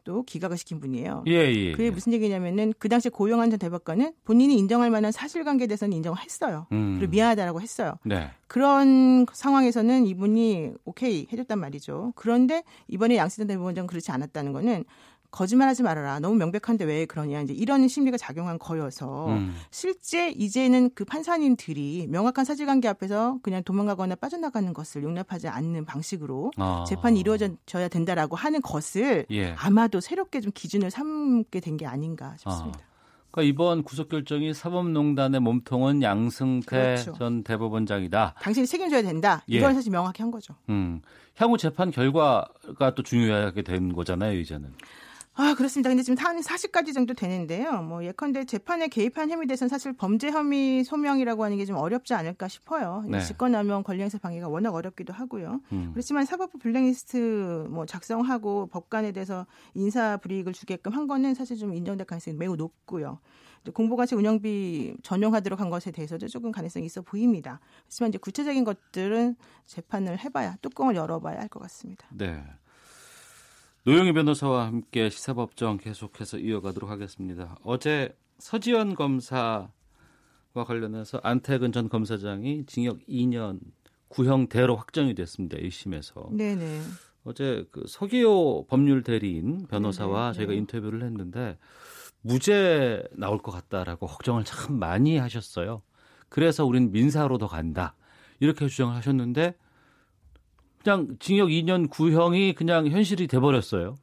또 기각을 시킨 분이에요. 예, 예. 그게 무슨 얘기냐면은 그 당시에 고영한 전 대법관은 본인이 인정할 만한 사실관계에 대해서는 인정을 했어요. 음. 그리고 미안하다라고 했어요. 네. 그런 상황에서는 이분이 오케이 해줬단 말이죠. 그런데 이번에 양승태 대법원장은 그렇지 않았다는 거는 거짓말하지 말아라. 너무 명백한데 왜 그러냐. 이제 이런 심리가 작용한 거여서 음. 실제 이제는 그 판사님들이 명확한 사실관계 앞에서 그냥 도망가거나 빠져나가는 것을 용납하지 않는 방식으로 아. 재판이 이루어져야 된다라고 하는 것을 예. 아마도 새롭게 좀 기준을 삼게 된 게 아닌가 싶습니다. 아. 그러니까 이번 구속 결정이 사법농단의 몸통은 양승태 그렇죠. 전 대법원장이다. 당신이 책임져야 된다. 예. 이건 사실 명확히 한 거죠. 음. 향후 재판 결과가 또 중요하게 된 거잖아요, 이제는. 아, 그렇습니다. 근데 지금 한 40가지 정도 되는데요. 뭐 예컨대 재판에 개입한 혐의 대해서는 사실 범죄 혐의 소명이라고 하는 게 좀 어렵지 않을까 싶어요. 네. 직권남용 권리행사 방해가 워낙 어렵기도 하고요. 음. 그렇지만 사법부 블랙리스트 뭐 작성하고 법관에 대해서 인사 불이익을 주게끔 한 거는 사실 좀 인정될 가능성이 매우 높고요. 이제 공보관실 운영비 전용하도록 한 것에 대해서도 조금 가능성이 있어 보입니다. 하지만 이제 구체적인 것들은 재판을 해봐야 뚜껑을 열어봐야 할 것 같습니다. 네. 노영희 변호사와 함께 시사법정 계속해서 이어가도록 하겠습니다. 어제 서지현 검사와 관련해서 안태근 전 검사장이 징역 2년 구형대로 확정이 됐습니다. 1심에서. 네네. 어제 그 서기호 법률 대리인 변호사와 네네. 저희가 인터뷰를 했는데 무죄 나올 것 같다라고 걱정을 참 많이 하셨어요. 그래서 우린 민사로 더 간다. 이렇게 주장을 하셨는데 그냥 징역 2년 구형이 그냥 현실이 돼 버렸어요.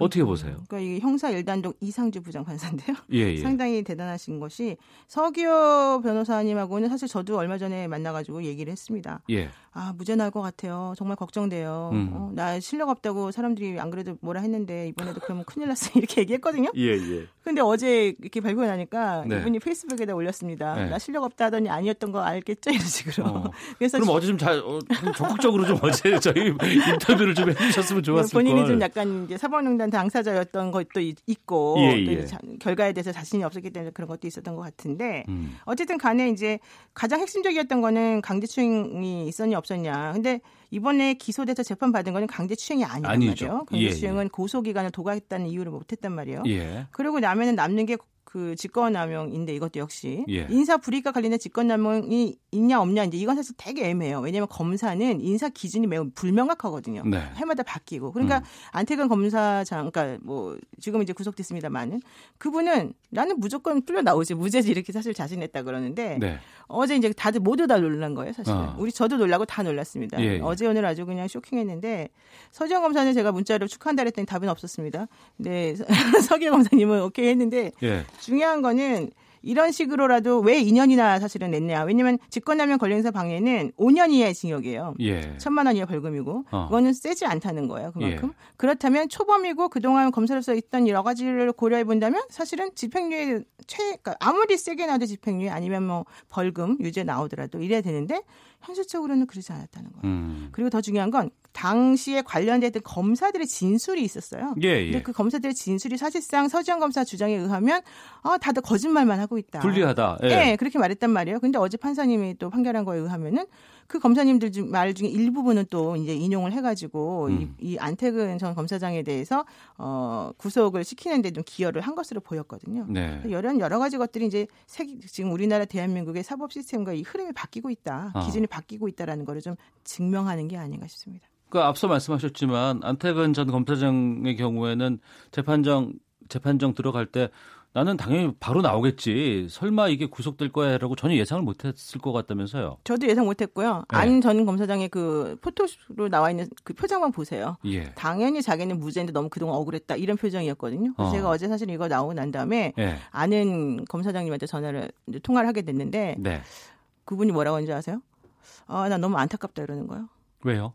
어떻게 보세요? 그러니까 이 형사 1단독 이상주 부장판사인데요. 예, 예. 상당히 대단하신 것이 서기호 변호사님하고는 사실 저도 얼마 전에 만나가지고 얘기를 했습니다. 예. 아 무죄 나올 것 같아요. 정말 걱정돼요. 음. 어, 나 실력 없다고 사람들이 안 그래도 뭐라 했는데 이번에도 그러면 큰일 났어 이렇게 얘기했거든요. 예, 예. 근데 어제 이렇게 발표가 나니까 네. 이분이 페이스북에다 올렸습니다. 네. 나 실력 없다 하더니 아니었던 거 알겠죠 이런 식으로. 어. 그래서 그럼 어제 좀 잘, 어, 좀 적극적으로 좀 어제 저희 인터뷰를 좀 해주셨으면 좋았을 본인이 걸. 좀 약간 이제 사법농단 당사자였던 것도 있- 있고 예, 또 예. 결과에 대해서 자신이 없었기 때문에 그런 것도 있었던 것 같은데 음. 어쨌든 간에 이제 가장 핵심적이었던 거는 강제추행이 있었냐 없었냐. 근데 이번에 기소돼서 재판 받은 거는 강제추행이 아니란 아니죠. 말이에요. 예, 강제추행은 고소기간을 도과했다는 이유를 못했단 말이에요. 예. 그리고 나면은 남는 게 그 직권남용인데 이것도 역시 예. 인사 불이익과 관련된 직권남용이 있냐 없냐 이제 이건 사실 되게 애매해요. 왜냐하면 검사는 인사 기준이 매우 불명확하거든요. 네. 해마다 바뀌고 그러니까 음. 안태근 검사장 그러니까 뭐 지금 이제 구속됐습니다만은 그분은 나는 무조건 풀려 나오지 무죄지 이렇게 사실 자신했다 그러는데 네. 어제 이제 다들 모두 다 놀란 거예요, 사실. 어. 우리 저도 놀라고 다 놀랐습니다. 예, 예. 어제 오늘 아주 그냥 쇼킹했는데 서지영 검사는 제가 문자로 축하한다 그랬더니 답은 없었습니다. 근데 서기영 검사님은 오케이 했는데 예. 중요한 거는 이런 식으로라도 왜 2년이나 사실은 냈냐. 왜냐면 직권남용 권리행사 방해는 5년 이하의 징역이에요. 예. 천만 원 이하 벌금이고 어. 그거는 세지 않다는 거예요. 그만큼. 예. 그렇다면 초범이고 그동안 검사로서 있던 여러 가지를 고려해 본다면 사실은 집행유예 최 그러니까 아무리 세게 나와도 집행유예 아니면 뭐 벌금 유죄 나오더라도 이래야 되는데 현실적으로는 그러지 않았다는 거예요. 음. 그리고 더 중요한 건 당시에 관련됐던 검사들의 진술이 있었어요. 예, 예. 근데 그 검사들의 진술이 사실상 서지영 검사 주장에 의하면 아 다들 거짓말만 하고 있다. 불리하다. 예. 예, 그렇게 말했단 말이에요. 근데 어제 판사님이 또 판결한 거에 의하면은 그 검사님들 중- 말 중에 일부분은 또 이제 인용을 해가지고 음. 이, 이 안태근 전 검사장에 대해서 어 구속을 시키는데 좀 기여를 한 것으로 보였거든요. 네. 여러 여러 가지 것들이 이제 세계- 지금 우리나라 대한민국의 사법 시스템과 이 흐름이 바뀌고 있다, 아. 기준이 바뀌고 있다라는 거를 좀 증명하는 게 아닌가 싶습니다. 그 앞서 말씀하셨지만 안태근 전 검사장의 경우에는 재판정 재판정 들어갈 때 나는 당연히 바로 나오겠지. 설마 이게 구속될 거야라고 전혀 예상을 못했을 것 같다면서요. 저도 예상 못했고요. 네. 안전 검사장의 그 포토로 나와 있는 그 표정만 보세요. 예. 당연히 자기는 무죄인데 너무 그동안 억울했다 이런 표정이었거든요. 어. 제가 어제 사실 이거 나오고 난 다음에 예. 아는 검사장님한테 전화를 통화를 하게 됐는데 네. 그분이 뭐라고 하는지 아세요? 아, 나 너무 안타깝다 이러는 거예요. 왜요?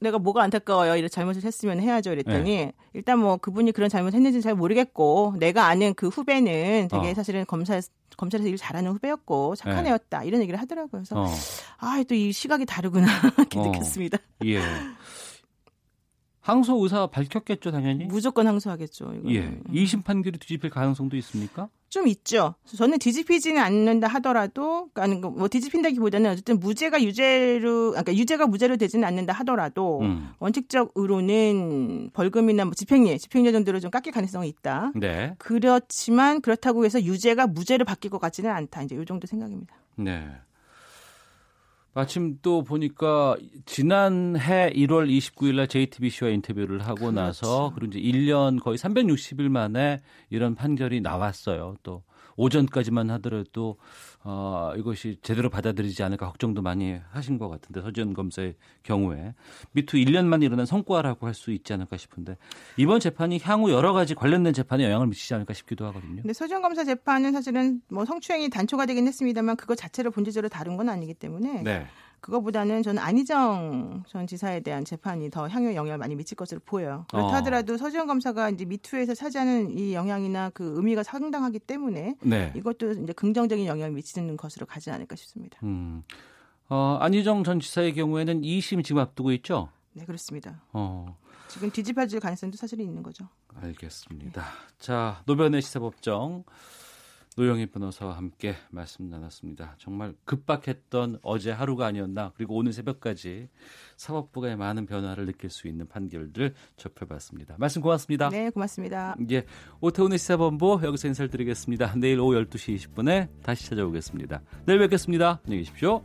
내가 뭐가 안타까워요. 이런 잘못을 했으면 해야죠. 이랬더니 네. 일단 뭐 그분이 그런 잘못을 했는지는 잘 모르겠고 내가 아는 그 후배는 되게 어. 사실은 검사 검찰에서 일 잘하는 후배였고 착한 네. 애였다 이런 얘기를 하더라고요. 그래서 어. 아또 이 시각이 다르구나 이렇게 어. 느꼈습니다. 예. 항소 의사 밝혔겠죠, 당연히. 무조건 항소하겠죠. 이거는. 예. 2심 판결이 뒤집힐 가능성도 있습니까? 좀 있죠. 저는 뒤집히지는 않는다 하더라도, 그러니까 뭐 뒤집힌다기보다는 어쨌든 무죄가 유죄로, 그러니까 유죄가 무죄로 되지는 않는다 하더라도 음. 원칙적으로는 벌금이나 뭐 집행유예, 집행유예 정도로 좀 깎일 가능성이 있다. 네. 그렇지만 그렇다고 해서 유죄가 무죄로 바뀔 것 같지는 않다. 이제 이 정도 생각입니다. 네. 마침 또 보니까 지난해 1월 29일 날 JTBC와 인터뷰를 하고 그렇죠. 나서 그리고 이제 1년 거의 360일 만에 이런 판결이 나왔어요. 또 오전까지만 하더라도 어, 이것이 제대로 받아들이지 않을까 걱정도 많이 하신 것 같은데 서지현 검사의 경우에 미투 1년만 일어난 성과라고 할 수 있지 않을까 싶은데 이번 재판이 향후 여러 가지 관련된 재판에 영향을 미치지 않을까 싶기도 하거든요. 근 서지현 검사 재판은 사실은 뭐 성추행이 단초가 되긴 했습니다만 그거 자체를 본질적으로 다른 건 아니기 때문에 네. 그거보다는 저는 안희정 전 지사에 대한 재판이 더 향후 영향을 많이 미칠 것으로 보여요. 그렇다 어. 하더라도 서지현 검사가 이제 미투에서 차지하는 이 영향이나 그 의미가 상당하기 때문에 네. 이것도 이제 긍정적인 영향을 미치는 것으로 가지 않을까 싶습니다. 음. 어, 안희정 전 지사의 경우에는 2심 지금 앞두고 있죠? 네, 그렇습니다. 어. 지금 뒤집어질 가능성도 사실 있는 거죠. 알겠습니다. 네. 자, 노변의 시사법정. 노영희 변호사와 함께 말씀 나눴습니다. 정말 급박했던 어제 하루가 아니었나 그리고 오늘 새벽까지 사법부의 많은 변화를 느낄 수 있는 판결들 접해봤습니다. 말씀 고맙습니다. 네, 고맙습니다. 예, 오태훈의 시사본부 여기서 인사를 드리겠습니다. 내일 오후 12시 20분에 다시 찾아오겠습니다. 내일 뵙겠습니다. 안녕히 계십시오.